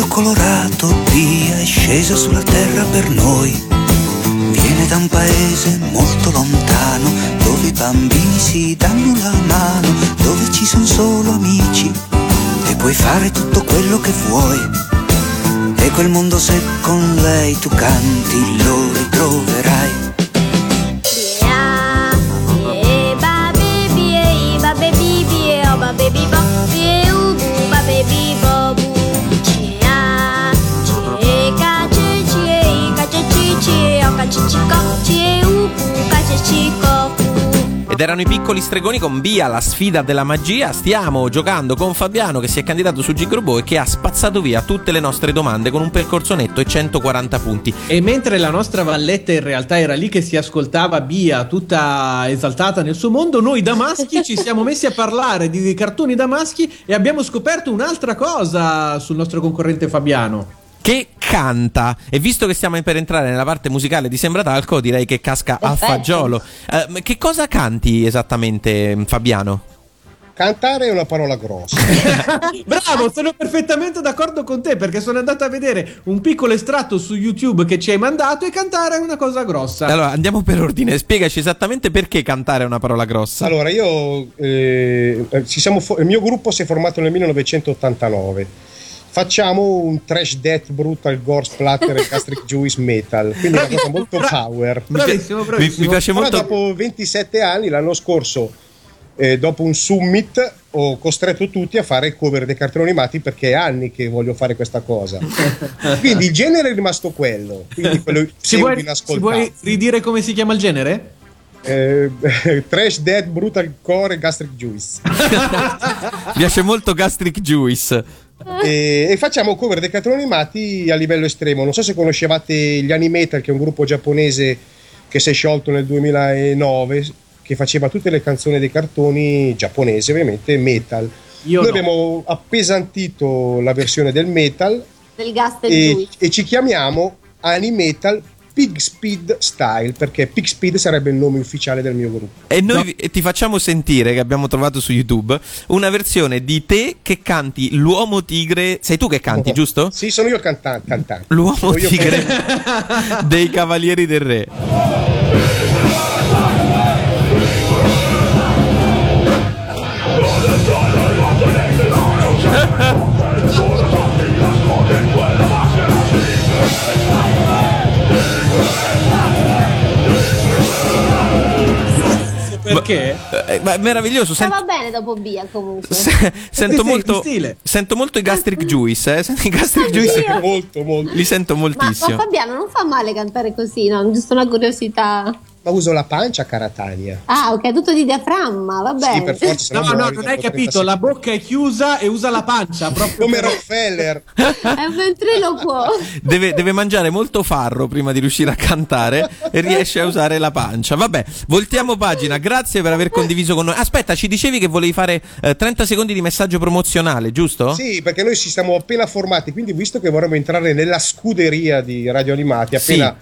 cielo colorato, via è scesa sulla terra per noi. Viene da un paese molto lontano, dove i bambini si danno la mano, dove ci sono solo amici e puoi fare tutto quello che vuoi. E quel mondo se con lei tu canti lo ritroverai. Ed erano i piccoli stregoni con Via, la sfida della magia. Stiamo giocando con Fabiano che si è candidato su Gigrobo e che ha spazzato via tutte le nostre domande con un percorso netto e 140 punti. E mentre la nostra Valletta in realtà era lì che si ascoltava Bia tutta esaltata nel suo mondo, noi da maschi ci siamo messi a parlare di cartoni da maschi e abbiamo scoperto un'altra cosa sul nostro concorrente Fabiano. Che canta e visto che stiamo per entrare nella parte musicale di Sembra Talco, direi che casca a Perfetto. fagiolo. Eh, che cosa canti esattamente, Fabiano? Cantare è una parola grossa. Bravo, sono perfettamente d'accordo con te perché sono andato a vedere un piccolo estratto su YouTube che ci hai mandato e cantare è una cosa grossa. Allora, andiamo per ordine. Spiegaci esattamente perché cantare è una parola grossa. Allora, io eh, eh, ci siamo fo- il mio gruppo si è formato nel 1989. Facciamo un trash death brutal gore splatter e gastric juice metal, quindi una cosa molto power. Bravissimo, bravissimo. Mi, mi piace Però molto. dopo 27 anni, l'anno scorso, eh, dopo un summit, ho costretto tutti a fare cover dei cartoni animati perché è anni che voglio fare questa cosa. quindi il genere è rimasto quello, quindi quello pseudo vuoi, inascoltato. vuoi ridire come si chiama il genere? Eh, trash death brutal core e gastric juice. Mi piace molto Gastric Juice. e, e facciamo cover dei cartoni animati a livello estremo. Non so se conoscevate gli Animetal, che è un gruppo giapponese che si è sciolto nel 2009, che faceva tutte le canzoni dei cartoni giapponesi, ovviamente metal. Io Noi no. abbiamo appesantito la versione del metal del gas del e, e ci chiamiamo Animetal Pig Speed Style, perché Pig Speed sarebbe il nome ufficiale del mio gruppo. E noi vi- ti facciamo sentire, che abbiamo trovato su YouTube, una versione di te che canti l'uomo tigre. Sei tu che canti, giusto? Sì, sono io il canta- cantante. L'uomo Sono tigre dei Cavalieri del Re. Perché? Eh, ma è meraviglioso. sen- Stava bene dopo Bia comunque. se- sento, molto, sento molto i gastric juice. Eh? I gastric Oddio. juice molto, molto. li sento Ma, ma moltissimo. Fabiano non fa male cantare così, no? Giusto una curiosità. Ma uso la pancia, cara Tania. Ah, ok, tutto di diaframma, va bene. Sì, per forza. No, no, dopo non hai 30 capito. La bocca è chiusa e usa la pancia. Proprio Come Rockefeller. È un ventriloquo. Deve, deve mangiare molto farro prima di riuscire a cantare e riesce a usare la pancia. Vabbè, voltiamo pagina. Grazie per aver condiviso con noi. Aspetta, ci dicevi che volevi fare eh, 30 secondi di messaggio promozionale, giusto? Sì, perché noi ci siamo appena formati, quindi visto che vorremmo entrare nella scuderia di Radio Animati, appena,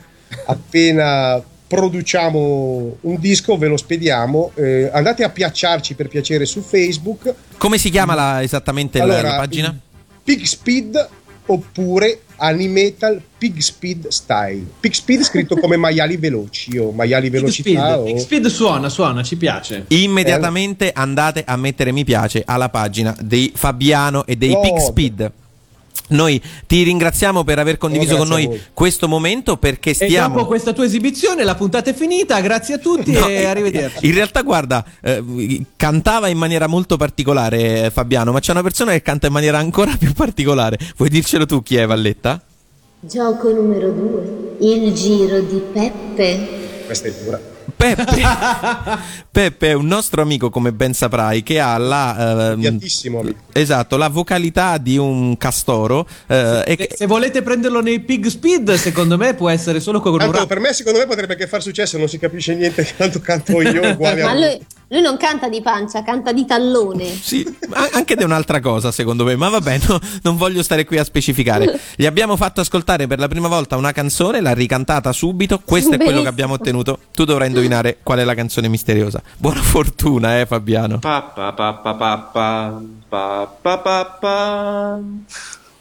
appena produciamo un disco ve lo spediamo, eh, andate a piacciarci per piacere su Facebook, Come si chiama la- esattamente la- Allora, la pagina? Pig Speed oppure Animetal Pig Speed Style. Pig Speed scritto come maiali veloci o maiali velocità Speed. o... Big Speed suona, suona, ci piace. Immediatamente andate a mettere mi piace alla pagina di Fabiano e dei Lode. Pig Speed. Noi ti ringraziamo per aver condiviso No, con noi questo momento perché E stiamo dopo questa tua esibizione la puntata è finita. Grazie a tutti No, e arrivederci. In realtà, guarda, eh, cantava in maniera molto particolare eh, Fabiano, ma c'è una persona che canta in maniera ancora più particolare. Vuoi dircelo tu chi è, Valletta? Gioco numero 2. Il giro di Peppe. Questa è dura. Peppe. Peppe è un nostro amico, come ben saprai, che ha la. ehm, esatto, la vocalità di un castoro. eh, e Se, che- se volete prenderlo nei Pig Speed, secondo me può essere solo con un rap. per me secondo me potrebbe che far successo, non si capisce niente, tanto canto io uguale Ma a lui, lui non canta di pancia, canta di tallone. Sì, anche è un'altra cosa secondo me, ma vabbè, no, non voglio stare qui a specificare. Gli abbiamo fatto ascoltare per la prima volta una canzone, l'ha ricantata subito, questo è quello che abbiamo ottenuto. Tu dovrai indovinare qual è la canzone misteriosa. Buona fortuna, eh Fabiano. Pa pa pa pa pa pa pa pa pa pa.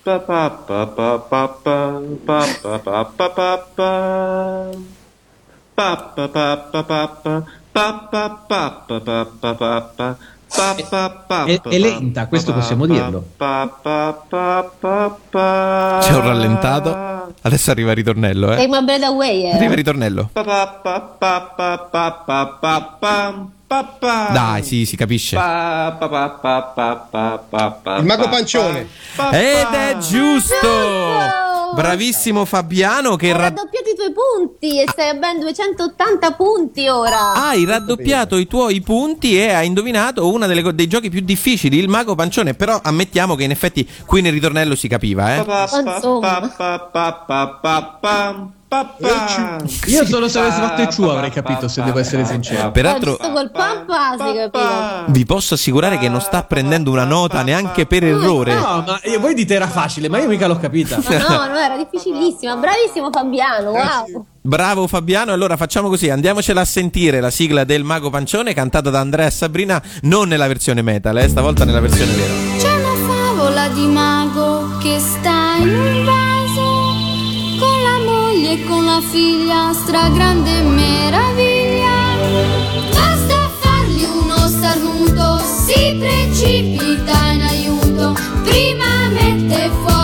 Pa pa pa pa pa pa pa pa pa pa pa pa. Pa pa pa è, lenta, questo possiamo dirlo. C'è un rallentato. Adesso arriva il ritornello. Eh. Take my breath away. Eh. Arriva il ritornello. Papà. Dai, sì, si capisce. Pa, pa, pa, Il mago pancione. Ed è giusto. Bravissimo Fabiano che hai rad... raddoppiato i tuoi punti e ah. sei a ben 280 punti ora. Hai raddoppiato i tuoi punti e hai indovinato uno dei giochi più difficili, il mago pancione, però ammettiamo che in effetti qui nel ritornello si capiva, eh. Io solo se avessi fatto il ciù avrei capito, se devo essere sincero. Peraltro, si capiva. vi posso assicurare che non sta prendendo una nota neanche per errore. No, ma eh, voi dite era facile, ma io mica l'ho capita. Ma no, no, era difficilissima. Bravissimo Fabiano, wow. Bravo Fabiano, allora facciamo così, andiamocela a sentire la sigla del Mago Pancione cantata da Andrea e Sabrina, non nella versione metal, eh, stavolta nella versione vera. C'è una favola di mago che sta in un la figlia, stragrande meraviglia. Basta fargli uno starnuto, si precipita in aiuto. Prima mette fuori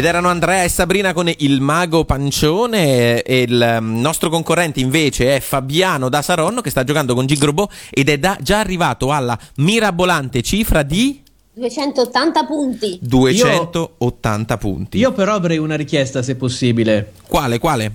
Ed erano Andrea e Sabrina con il mago pancione e il ehm, nostro concorrente invece è Fabiano da Saronno che sta giocando con Gigrobò ed è da- già arrivato alla mirabolante cifra di 280 punti. 280 punti. Io però avrei una richiesta se possibile. Quale, quale?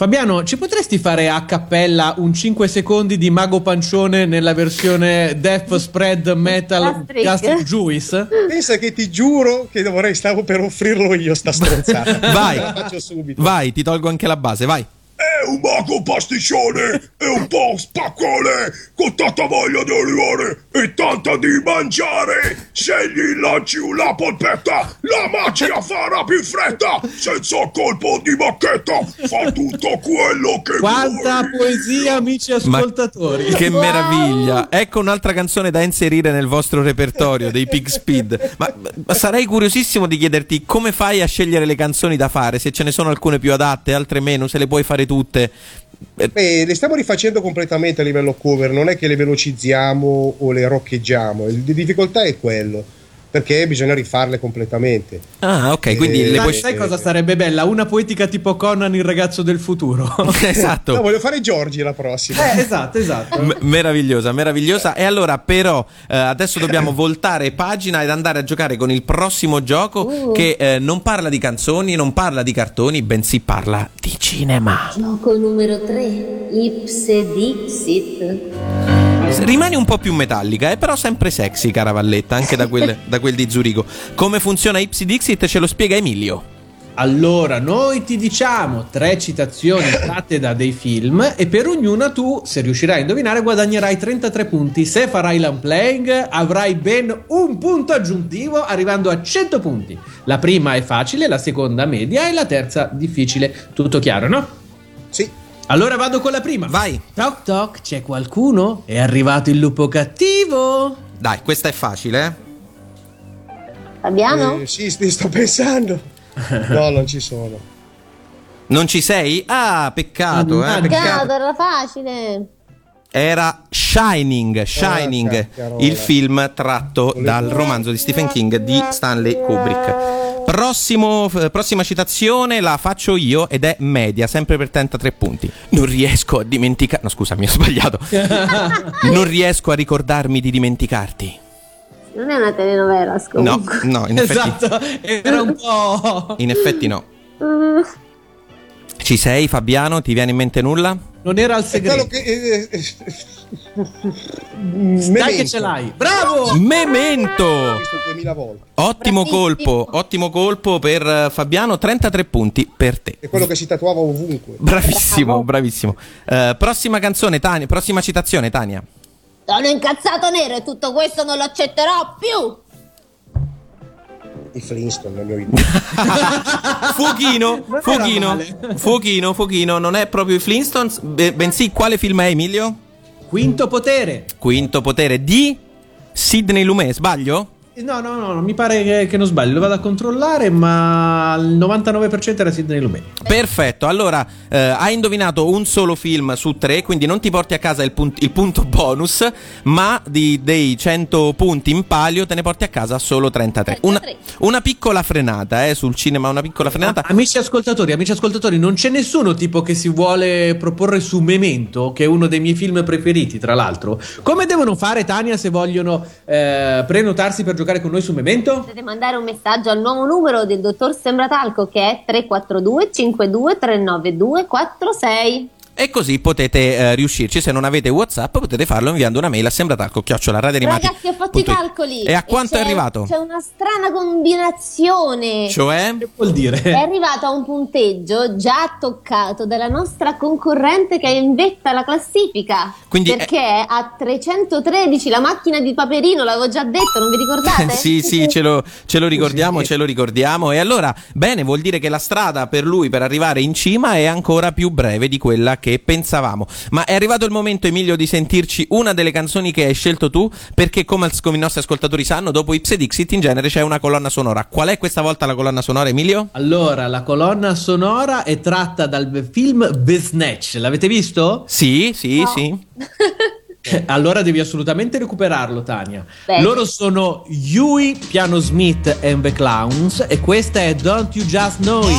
Fabiano, ci potresti fare a cappella un 5 secondi di Mago Pancione nella versione Death Spread Metal. Gastric Juice? Pensa che ti giuro che vorrei stavo per offrirlo io sta stronzata. Vai. La faccio subito. Vai, ti tolgo anche la base, vai. È un mago pasticcione e un po' spaccone, con tanta voglia di arrivare e tanta di mangiare. Se gli lanci una polpetta, la magia farà più fretta, senza colpo di bacchetta, fa tutto quello che Quanta poesia, amici ascoltatori. Che meraviglia! Ecco un'altra canzone da inserire nel vostro repertorio dei Pig Speed. Ma, ma sarei curiosissimo di chiederti come fai a scegliere le canzoni da fare, se ce ne sono alcune più adatte, altre meno, se le puoi fare tutte. Beh, le stiamo rifacendo completamente a livello cover, non è che le velocizziamo o le roccheggiamo, di difficoltà è quello, perché bisogna rifarle completamente. Ah, ok, quindi Eh, le Sai, puoi... sai cosa sarebbe bella? Una poetica tipo Conan, il ragazzo del futuro. esatto. No, voglio fare Giorgi la prossima. Eh, esatto, esatto. M- meravigliosa, meravigliosa. E allora, però, eh, adesso dobbiamo voltare pagina ed andare a giocare con il prossimo gioco Uh. che eh, non parla di canzoni, non parla di cartoni, bensì parla di cinema. Gioco numero 3, Ipse Dixit. Rimani un po' più metallica, eh, però sempre sexy, cara Valletta, anche da quel, da quel di Zurigo. Come funziona Ipsy Dixit ce lo spiega Emilio. Allora, noi ti diciamo tre citazioni tratte da dei film e per ognuna tu, se riuscirai a indovinare, guadagnerai 33 punti. Se farai l'unplaying avrai ben un punto aggiuntivo arrivando a 100 punti. La prima è facile, la seconda media e la terza difficile. Tutto chiaro, no? Sì. Allora vado con la prima. Vai. Toc toc, c'è qualcuno? È arrivato il lupo cattivo? Dai, questa è facile, eh? Fabiano? Eh, sì, sti- sto pensando. No, non ci sono. Non ci sei? Ah, peccato, eh? Peccato. Peccato, era facile. Era Shining, Shining, Ah, caccarola. il film tratto dal romanzo di Stephen King di Stanley Kubrick. Prossimo, f- prossima citazione la faccio io ed è media, sempre per 33 punti. Non riesco a dimenticare. No, scusa, mi ho sbagliato. non riesco a ricordarmi di dimenticarti. Non è una telenovela, No, scomunque. no, in effetti, Esatto, era un po'... in effetti no. Mm, Ci sei, Fabiano? Ti viene in mente nulla? Non era quello segreto. che. eh, eh, Dai che ce l'hai. Bravo! Memento! L'ho visto 2000 volte. Ottimo colpo, ottimo colpo per eh, Fabiano, 33 punti per te. È quello che si tatuava ovunque. Bravissimo, bravissimo. Eh, prossima canzone, Tania, prossima citazione, Tania. Sono incazzato nero e tutto questo non lo accetterò più. I Flintstone, la mia idea. Fuochino, Non fuochino, fuochino, fuochino, non è proprio i Flintstones, be- bensì quale film è Emilio? Quinto potere. Quinto potere di Sidney Lumet, sbaglio? No, no, no, no, mi pare che, che non sbaglio, lo vado a controllare, ma il 99% era Sidney Lumet. Perfetto, allora eh, hai indovinato un solo film su tre, quindi non ti porti a casa il, punt- il punto bonus, ma di- dei 100 punti in palio te ne porti a casa solo 33. Una, 33. una piccola frenata eh, sul cinema, una piccola frenata. Amici ascoltatori, amici ascoltatori, non c'è nessuno tipo che si vuole proporre su Memento, che è uno dei miei film preferiti, tra l'altro. Come devono fare, Tania, se vogliono eh, prenotarsi per giocare con noi su Memento? Potete mandare un messaggio al nuovo numero del dottor Sembratalco che è 342 52 392 46. E così potete eh, riuscirci. Se non avete WhatsApp, potete farlo inviando una mail a sembratalco Ragazzi, ho fatto i calcoli. E a quanto è c'è- arrivato? C'è una strana combinazione. Cioè? Che vuol È dire? arrivato a un punteggio già toccato dalla nostra concorrente che è in vetta alla classifica. Quindi è- perché è a 313 la macchina di Paperino, l'avevo già detto, non vi ricordate? sì, sì, ce lo, ce lo ricordiamo, ce lo ricordiamo. E allora, bene, vuol dire che la strada per lui per arrivare in cima è ancora più breve di quella che pensavamo. Ma è arrivato il momento, Emilio, di sentirci una delle canzoni che hai scelto tu, perché come, al- come i nostri ascoltatori sanno, dopo Ips e Dixit in genere c'è una colonna sonora. Qual è questa volta la colonna sonora, Emilio? Allora, la colonna sonora è tratta dal film The Snatch. L'avete visto? Sì, sì, No. sì. Eh, Allora devi assolutamente recuperarlo, Tania. Bene. Loro sono Yui, Piano Smith and the Clowns e questa è Don't You Just Know It.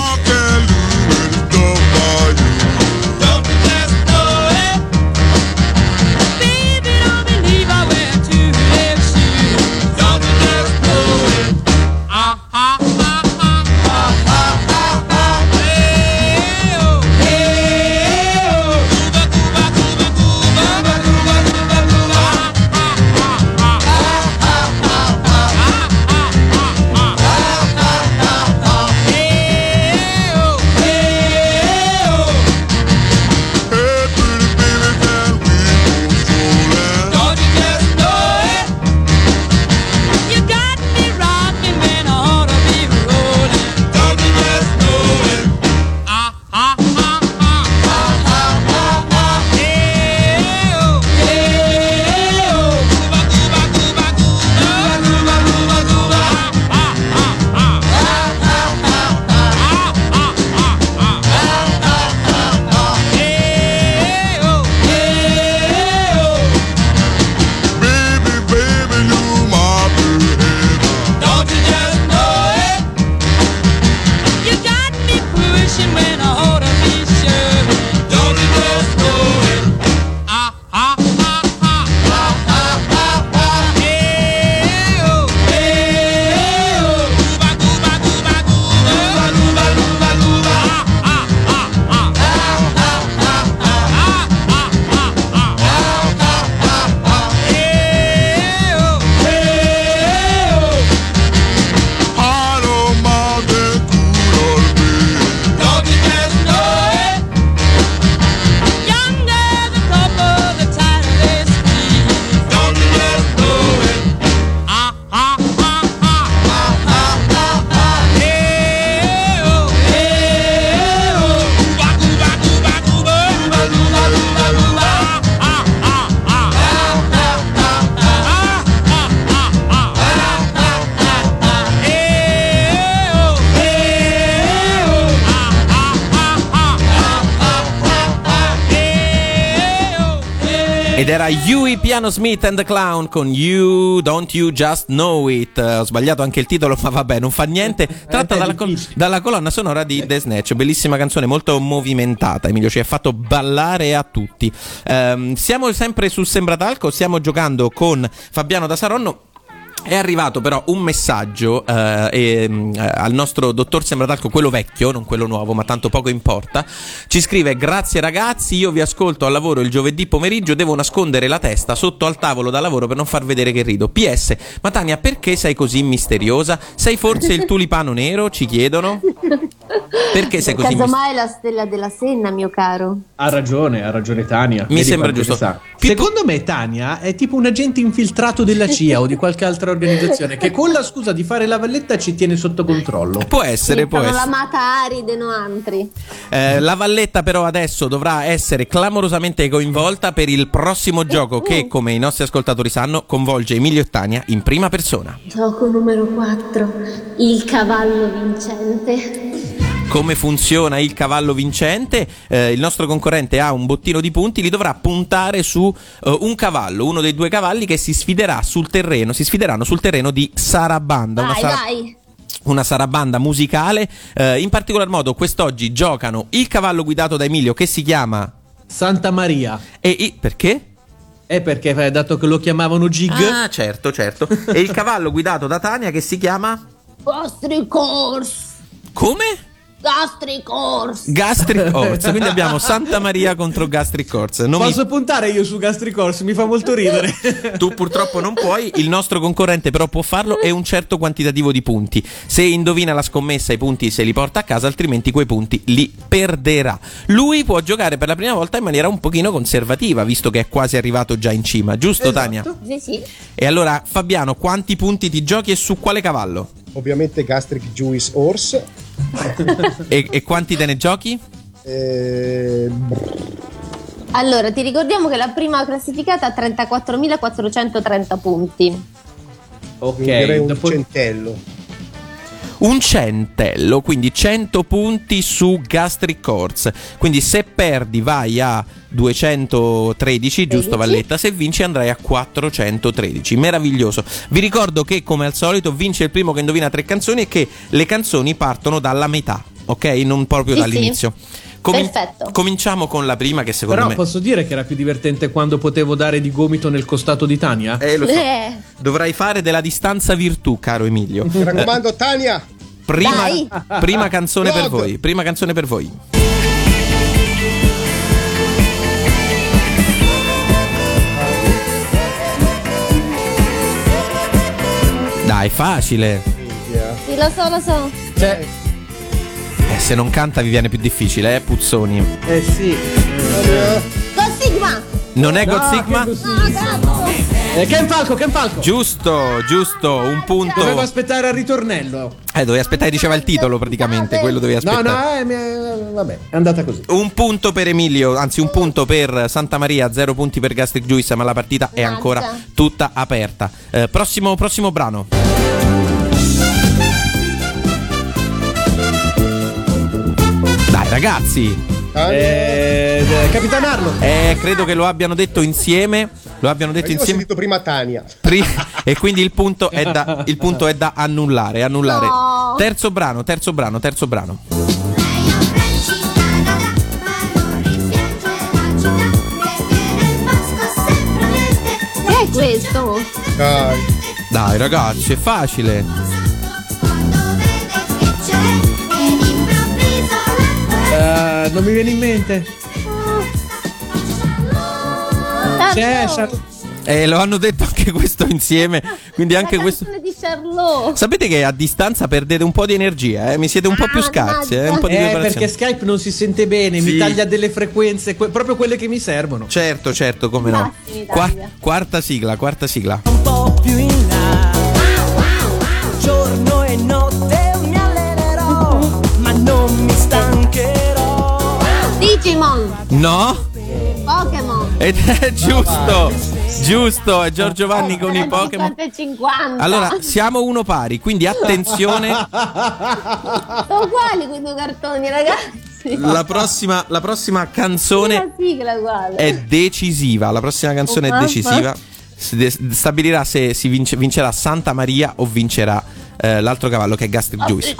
Piano Smith and the Clown con You Don't You Just Know It. Eh, Ho sbagliato anche il titolo, ma vabbè, non fa niente. Tratta è dalla, col- dalla colonna sonora di The Snatch, bellissima canzone, molto movimentata. Emilio ci ha fatto ballare a tutti. Ehm, siamo sempre su Sembratalco, stiamo giocando con Fabiano da Saronno. È arrivato però un messaggio eh, ehm, eh, al nostro dottor Sembratalco, quello vecchio, non quello nuovo, ma tanto poco importa. Ci scrive: Grazie ragazzi, io vi ascolto al lavoro il giovedì pomeriggio. Devo nascondere la testa sotto al tavolo da lavoro per non far vedere che rido. PS, ma Tania, perché sei così misteriosa? Sei forse il tulipano nero? Ci chiedono. Perché sei così? Casomai è la stella della Senna, mio caro. Ha ragione, ha ragione Tania. Mi Vedi sembra giusto. sa. Secondo me Tania è tipo un agente infiltrato della CIA o di qualche altra organizzazione che con la scusa di fare la valletta ci tiene sotto controllo. Può essere, può Sono essere. l'amata aride noantri. Eh, la Valletta però adesso dovrà essere clamorosamente coinvolta per il prossimo gioco che, come i nostri ascoltatori sanno, coinvolge Emilio e Tania in prima persona. Gioco numero 4. Il cavallo vincente. Come funziona il cavallo vincente? Eh, il nostro concorrente ha un bottino di punti, li dovrà puntare su eh, un cavallo, uno dei due cavalli che si sfiderà sul terreno, si sfideranno sul terreno di Sarabanda. una Vai, sara- vai. una sarabanda musicale. Eh, in particolar modo, quest'oggi giocano il cavallo guidato da Emilio che si chiama Santa Maria. E i- perché? È perché, eh, dato che lo chiamavano Gig, Ah, certo, certo. e il cavallo guidato da Tania che si chiama Gastric Horse. come? Gastric Horse. Gastric Horse. Quindi abbiamo Santa Maria contro Gastric Horse. Non mi- posso puntare io su Gastric Horse, mi fa molto ridere. Tu purtroppo non puoi, il nostro concorrente però può farlo e un certo quantitativo di punti. Se indovina la scommessa i punti se li porta a casa, altrimenti quei punti li perderà. Lui può giocare per la prima volta in maniera un pochino conservativa, visto che è quasi arrivato già in cima, giusto Tania? Sì, sì. E allora Fabiano, quanti punti ti giochi e su quale cavallo? Ovviamente Gastric Juice Horse. E, e quanti te ne giochi? Eh, Allora, ti ricordiamo che la prima classificata ha 34.430 punti. ok, un dopo- centello. Un centello, quindi 100 punti su Gastric Horse. Quindi se perdi vai a 213, giusto Valletta? Se vinci andrai a 413. Meraviglioso. Vi ricordo che come al solito vince il primo che indovina tre canzoni e che le canzoni partono dalla metà, ok? Non proprio Sì, dall'inizio. Comin- Perfetto. Cominciamo con la prima che secondo Però me... posso dire che era più divertente quando potevo dare di gomito nel costato di Tania? Eh, lo so. Eh, Dovrai fare della distanza virtù, caro Emilio. Mi raccomando, Tania. Prima, prima canzone per voi. Prima canzone per voi. Dai, facile. sì, lo so, lo so. Cioè, Eh, se non canta vi viene più difficile, eh, Puzzoni. eh sì. Go Sigma! Non è God No, Sigma? Ah, cazzo! Eh, Ken Falco, Ken Falco. Giusto, giusto, un punto. Dovevo aspettare al ritornello. Eh, dovevi aspettare, diceva il titolo praticamente, quello dovevi No, aspettare. no, eh, mi è- vabbè, è andata così. Un punto per Emilio, anzi un punto per Santa Maria, zero punti per Gastric Juice, ma la partita è ancora tutta aperta. Eh, prossimo, prossimo brano. Ragazzi, Eh, eh, Capitan Arlo. eh, credo che lo abbiano detto insieme, lo abbiano detto Io ho insieme sentito prima Tania. pri- e quindi il punto è da, il punto è da annullare, annullare. No. Terzo brano, terzo brano, terzo brano. Che è questo? Dai. Dai ragazzi, è facile. Non mi viene in mente. C'è, Charlot. Char- Eh, lo hanno detto anche questo insieme, quindi anche La questo... di. Sapete che a distanza perdete un po' di energia, eh? mi siete un po' più Ah, scarsi, eh? un po' di Eh, perché Skype non si sente bene, Sì. mi taglia delle frequenze, que- proprio quelle che mi servono. Certo, certo, come no. Quarta sigla, quarta sigla. un po' più in là. Digimon. No? Pokémon. Ed è giusto, giusto, è Giorgio Vanni con i Pokémon. 50 50. Allora, siamo uno pari, quindi attenzione. Sono uguali quei due cartoni, ragazzi. La prossima, la prossima canzone è decisiva. La prossima canzone Oh, è mamma. decisiva. Si de- stabilirà se si vince- vincerà Santa Maria o vincerà eh, l'altro cavallo che è Gastric Juice.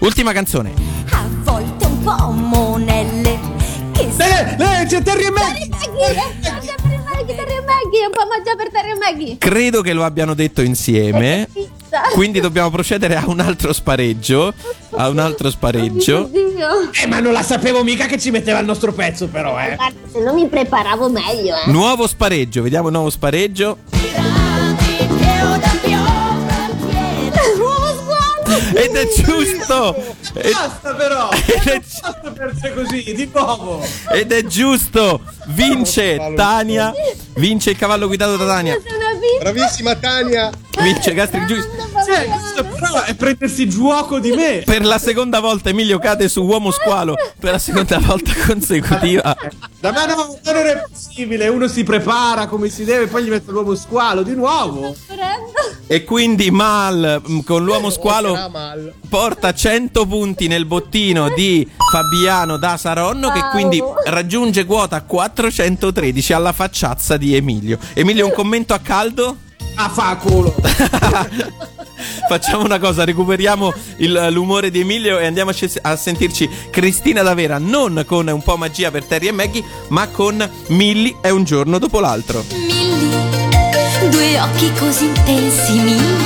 Ultima canzone. A volte un po'. Eh, eh, c'è Terry e Maggie! Terry Maggie, Terry Maggie, un po' mangiare per Terry Maggie. Credo che lo abbiano detto insieme. Pizza. Quindi dobbiamo procedere a un altro spareggio. A un altro spareggio. Dio. Eh, ma non la sapevo mica che ci metteva il nostro pezzo, però, eh. Guarda, se non mi preparavo meglio, eh. Nuovo spareggio. Vediamo il nuovo spareggio. Ed è giusto. Ed, Basta, però! ed è, Basta perse così, di nuovo! ed è giusto. Vince Tania. Vince il cavallo guidato da Tania. Bravissima Tania. Vince Gastric Juice. Cioè, questo però è prendersi giuoco di me! Per la seconda volta Emilio cade su uomo squalo. Per la seconda volta consecutiva. Da me no, non era possibile, uno si prepara come si deve, poi gli mette l'uomo squalo di nuovo! E quindi Mal mm, con l'uomo squalo Sarà mal. porta 100 punti nel bottino di Fabiano da Saronno che quindi raggiunge quota 413 alla facciazza di Emilio. Emilio un commento a caldo? Ah, fa culo! Facciamo una cosa, recuperiamo il- l'umore di Emilio e andiamo a, a sentirci Cristina Davera non con un po' magia per Terry e Maggie, ma con Milli è un giorno dopo l'altro. Milli, due occhi così intensi. Milli,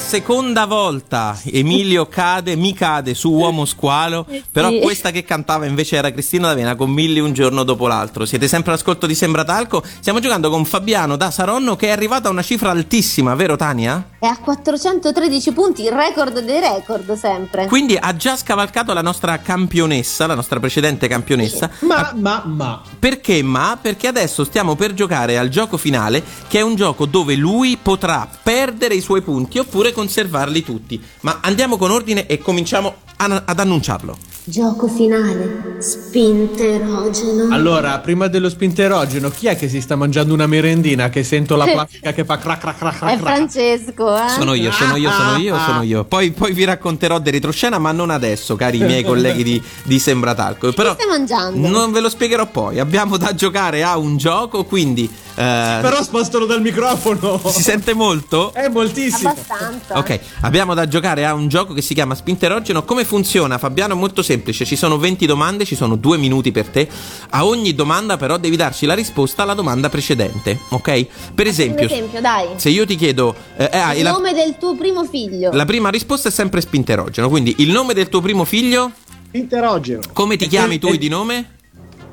seconda volta Emilio cade, mi cade su Uomo Squalo, Eh, però sì. questa che cantava invece era Cristina D'Avena con Milli un giorno dopo l'altro. Siete sempre all'ascolto di Sembra Talco. Stiamo giocando con Fabiano da Saronno che è arrivato a una cifra altissima, vero Tania? È a 413 punti, il record dei record sempre. Quindi ha già scavalcato la nostra campionessa, la nostra precedente campionessa. Ma, ma, ma. Perché? Ma perché adesso stiamo per giocare al gioco finale, che è un gioco dove lui potrà perdere i suoi punti oppure conservarli tutti. Ma andiamo con ordine e cominciamo a- ad annunciarlo. Gioco finale, spinterogeno. Allora, prima dello spinterogeno, chi è che si sta mangiando una merendina che sento la plastica che fa crac crac crac crac È? Francesco, eh? Sono io, sono io, sono io, sono io. Poi, poi vi racconterò di retroscena, ma non adesso, cari miei colleghi di, di Sembratalco. Però stai mangiando? non ve lo spiegherò poi. Abbiamo da giocare a un gioco, quindi. eh, Però spostalo dal microfono. si sente molto? È moltissimo. Abbastanza. Ok, abbiamo da giocare a un gioco che si chiama Spinterogeno. Come funziona, Fabiano? Molto semplice. Ci sono 20 domande, ci sono due minuti per te. A ogni domanda, però, devi darci la risposta alla domanda precedente. Ok? Per esempio, Un esempio, dai. se io ti chiedo. eh, eh, ah, Il la, nome del tuo primo figlio. la prima risposta è sempre spinterogeno. Quindi il nome del tuo primo figlio? Interogeno. Come ti chiami tu di nome?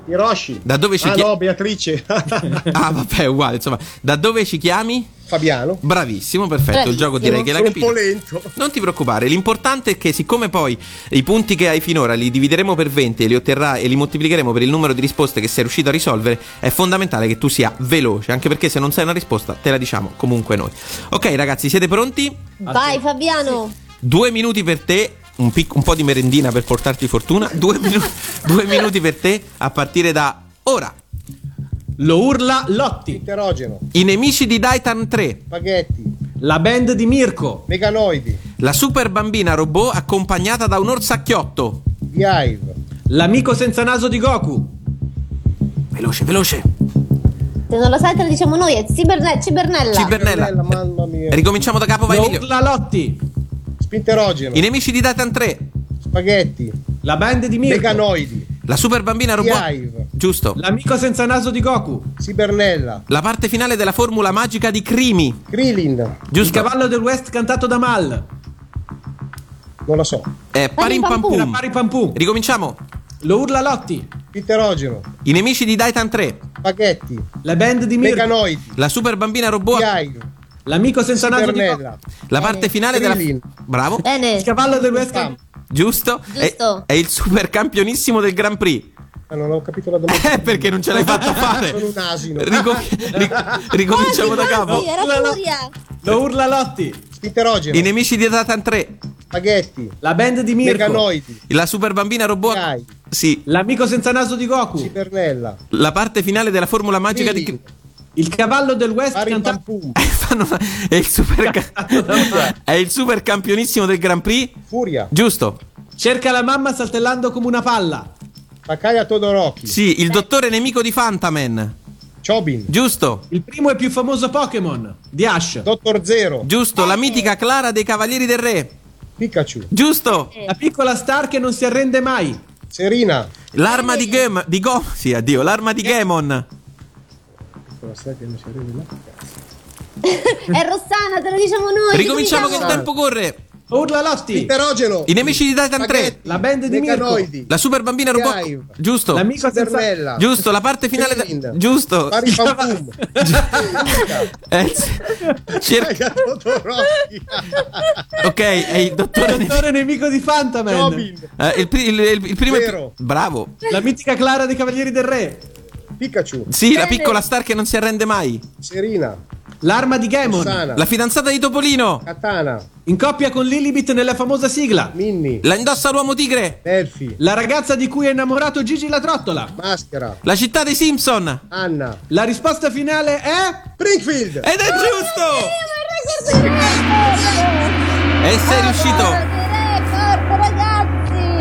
Hiroshi. Da dove ci ah, chiami? no, Beatrice. Ah, vabbè, uguale. Insomma, da dove ci chiami? Fabiano. Bravissimo, perfetto. Il Bravissimo. gioco direi che l'hai Sono un capito. po' lento. Non ti preoccupare, l'importante è che siccome poi i punti che hai finora li divideremo per 20 e li otterrai e li moltiplicheremo per il numero di risposte che sei riuscito a risolvere, è fondamentale che tu sia veloce, anche perché se non sai una risposta te la diciamo comunque noi. Ok ragazzi, siete pronti? Vai Fabiano. Due minuti per te, un, pic- un po' di merendina per portarti fortuna, due, minu- due minuti per te a partire da ora. Lo urla Lotti. Interogeno. I nemici di Daitan 3, Spaghetti. La band di Mirko. Meganoidi. la super bambina robot accompagnata da un orsacchiotto. Beehive. L'amico senza naso di Goku. Veloce, veloce. Se non lo sai te lo diciamo noi, è Ciberne- Cibernella. Cibernella. mamma mia. Ricominciamo da capo, vai Lo Emilio. urla Lotti. Spinterogeno. I nemici di Daitan 3, Spaghetti. La band di Mirko. Meganoidi. La super bambina robot. Giusto. L'amico senza naso di Goku. Cibernella. La parte finale della formula magica di Crimi. Krillin. Il Giusto. cavallo del West cantato da Mal. Non lo so. È Pum. pari pam pum. Ricominciamo. Lo urla Lotti. Spinterogeno. I nemici di Daitan 3, Spaghetti. La band di Mirko. Meganoidi. la super bambina robot. Beehive. L'amico senza naso di Goku. La parte finale della Krillin. Bravo. Bene. Il cavallo del West Pam. Giusto. Giusto. È, è il super campionissimo del Grand Prix. Ah, non ho capito la domanda. Eh, perché non ce l'hai fatta fare. Sono un asino. Ricom- ric- ricominciamo da capo. Sì, era Furia. Lo urla Lotti. Spinterogeno. I nemici di Daitan 3, Spaghetti. La band di Mirko. Meganoidi. la super bambina robot. Sì. L'amico senza naso di Goku. Cibernella. La parte finale della formula magica di Krillin. Il cavallo del West una- è il super è il super campionissimo del Grand Prix. Furia. Giusto. Cerca la mamma saltellando come una palla. Takaya Todoroki. Sì, il dottore nemico di Fantaman. Chobin. Giusto. Il primo e più famoso Pokémon di Ash. Dottor Zero. Giusto, la mitica Clara dei Cavalieri del Re. Pikachu. Giusto. La piccola star che non si arrende mai. Serina. L'arma di Gem di Go, sì, addio, l'arma di Gemon. È Rossana, te lo diciamo noi. Ricominciamo che il tempo corre. Urla Lotti. Interogeno. I nemici di Titan 3. La band di Mirko. La super bambina robot. Giusto. L'amico. Cibernella. Giusto, la parte finale Krillin. Giusto. Parim Pam. Eh, cerca-. Ok, è il dottore Il dottore nemico di Fantaman. Eh, il, il- il- il primo è- Vero. Bravo. La mitica Clara dei Cavalieri del Re. Pikachu. Sì, la piccola star che non si arrende mai. Serina. L'arma di Gamon. Rossana. La fidanzata di Topolino. Katana. In coppia con Lilibit nella famosa sigla. Minnie. La indossa l'uomo tigre. Elfi. La ragazza di cui è innamorato Gigi la trottola. Maschera. La città dei Simpson. Anna. La risposta finale è... Springfield. Ed è giusto. E sei riuscito. Record, ragazzi.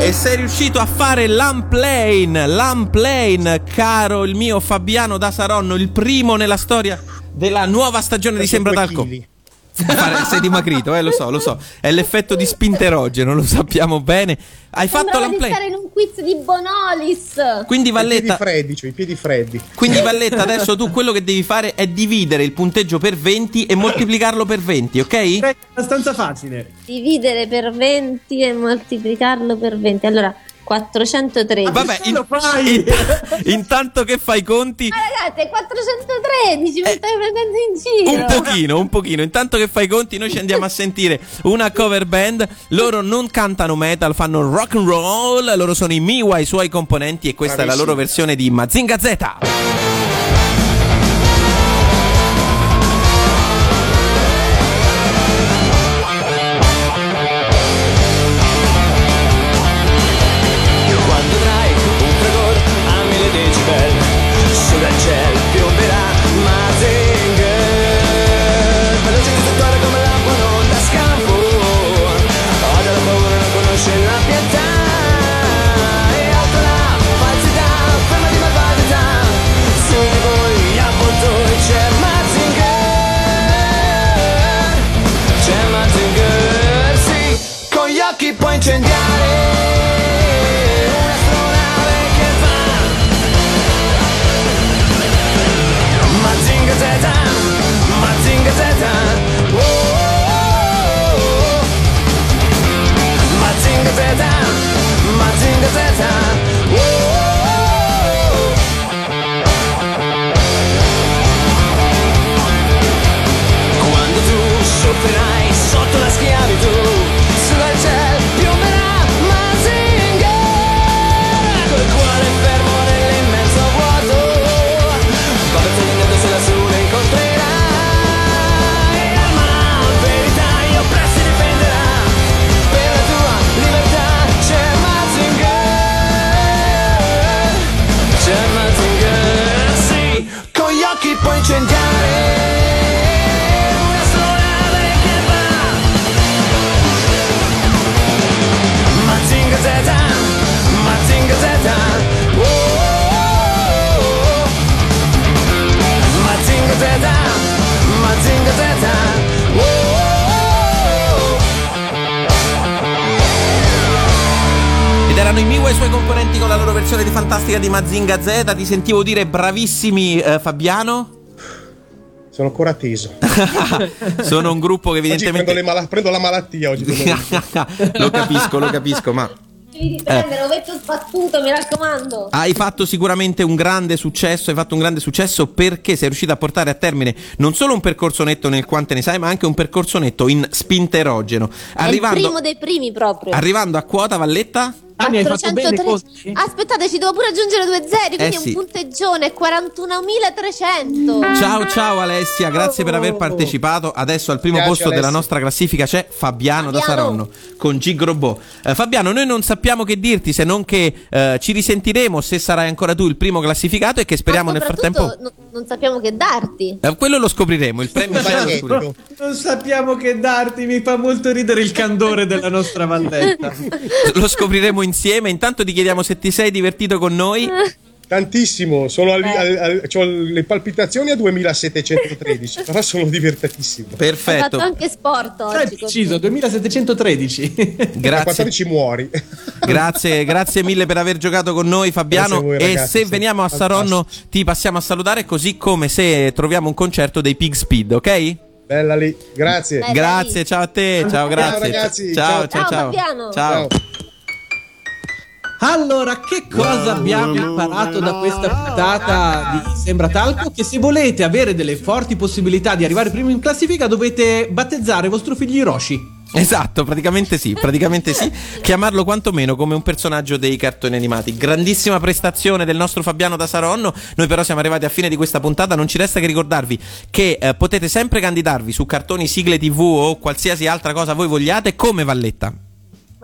E sei riuscito a fare l'unplane, l'unplane, caro il mio Fabiano da Saronno, il primo nella storia della nuova stagione di Sembra Due Talco. chili. Fare- Sei dimagrito, eh, lo so, lo so. È l'effetto di spinterogeno, lo sappiamo bene. Hai fatto Sembrava l'unplay. stare in un quiz di Bonolis. Quindi I piedi Valletta, freddi, cioè i piedi freddi. quindi Valletta, adesso tu quello che devi fare è dividere il punteggio per 20 e moltiplicarlo per 20, ok? È abbastanza facile. Dividere per 20 e moltiplicarlo per 20. Allora, 413. Vabbè, in- lo fai? in- intanto che fai i conti, Ma ragazzi, è 413, mi stai prendendo in giro. un pochino, un pochino. Intanto che fai i conti, noi ci andiamo a sentire una cover band. Loro non cantano metal, fanno rock and roll. Loro sono i Miwa, i suoi componenti, e questa è la loro versione di Mazinga Z. Mazinga Z. Ti sentivo dire bravissimi, eh, Fabiano. Sono ancora teso. Sono un gruppo che Oggi prendo, evidentemente. le mala- prendo la malattia oggi. lo capisco, lo capisco, ma. Devi prendere ovetto sbattuto, mi raccomando. Hai fatto sicuramente un grande successo, hai fatto un grande successo perché sei riuscito a portare a termine non solo un percorso netto nel quante ne sai, ma anche un percorso netto in spinteroggeno. È il Arrivando, primo dei primi proprio. arrivando a quota, Valletta? I 413. Aspettate, ci devo pure aggiungere due zeri, quindi Eh sì. un punteggione 41.300. Ciao ciao Alessia, grazie per aver partecipato. Adesso al primo Piace, posto della Alessia. nostra classifica c'è Fabiano, da Fabiano. Saronno con Gig Robot. Eh, Fabiano, noi non sappiamo che dirti se non che eh, ci risentiremo se sarai ancora tu il primo classificato e che speriamo Ma nel frattempo. no- non sappiamo che darti. Eh, quello lo scopriremo, il premio lo scopriremo. Non sappiamo che darti, mi fa molto ridere il candore della nostra Valletta. Lo scopriremo insieme. Intanto ti chiediamo se ti sei divertito con noi. Tantissimo, sono al- al- al- c'ho le palpitazioni a 2713, però sono divertitissimo. Hai Perfetto. fatto anche sport oggi. così. preciso, 2713. Grazie. 14 muori. Grazie, grazie mille per aver giocato con noi Fabiano voi, e ragazzi, se siete veniamo a Saronno ti passiamo a salutare così come se troviamo un concerto dei Pig Speed, ok? Bella lì, grazie. Bella Grazie, ciao a te, ciao, grazie. ragazzi, ciao, ciao. ciao, Ciao, ciao. Fabiano. Ciao. Allora, che cosa abbiamo imparato da questa puntata di Sembra Talco? Che se volete avere delle forti possibilità di arrivare primo in classifica dovete battezzare vostro figlio Hiroshi. Esatto, praticamente sì, praticamente sì. Chiamarlo quantomeno come un personaggio dei cartoni animati. Grandissima prestazione del nostro Fabiano da Saronno. Noi però siamo arrivati a fine di questa puntata. Non ci resta che ricordarvi che eh, potete sempre candidarvi su cartoni, sigle TV o qualsiasi altra cosa voi vogliate come Valletta.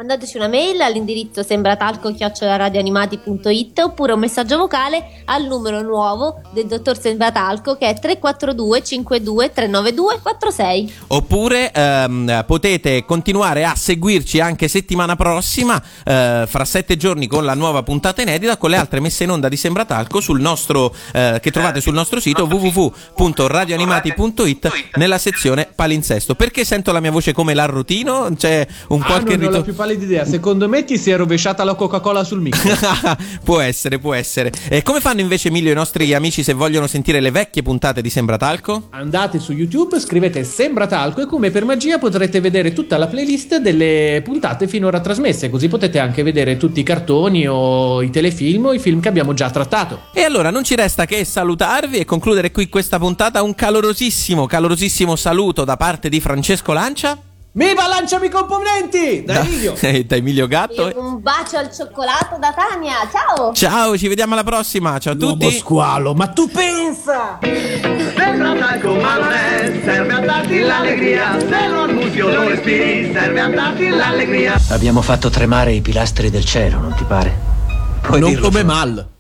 Mandateci una mail all'indirizzo sembratalco-radioanimati.it oppure un messaggio vocale al numero nuovo del dottor Sembratalco che è 342 52 392 46. Oppure ehm, potete continuare a seguirci anche settimana prossima, eh, fra sette giorni con la nuova puntata inedita, con le altre messe in onda di Sembratalco sul nostro, eh, che trovate sul nostro sito www.radioanimati.it nella sezione palinsesto. Perché sento la mia voce come l'arrotino? C'è un Ah, qualche non pallida idea. Secondo me ti si è rovesciata la Coca-Cola sul micro. può essere, può essere. E come fanno invece Emilio i nostri amici se vogliono sentire le vecchie puntate di Sembratalco? Andate su YouTube, scrivete Sembra Talco e come per magia potrete vedere tutta la playlist delle puntate finora trasmesse, così potete anche vedere tutti i cartoni o i telefilm o i film che abbiamo già trattato. E allora non ci resta che salutarvi e concludere qui questa puntata. Un calorosissimo, calorosissimo saluto da parte di Francesco Lancia. Viva lanciami i componenti! Da Emilio! e da Emilio Gatto. E un bacio al cioccolato da Tania, ciao! Ciao, ci vediamo alla prossima. Ciao a tutti. Uomo squalo, ma tu pensa! Sembra talco ma non è, serve a darti l'allegria, se lo annusi o lo respiri, serve a darti l'allegria. Abbiamo fatto tremare i pilastri del cielo, non ti pare? Puoi non dirlo come mal.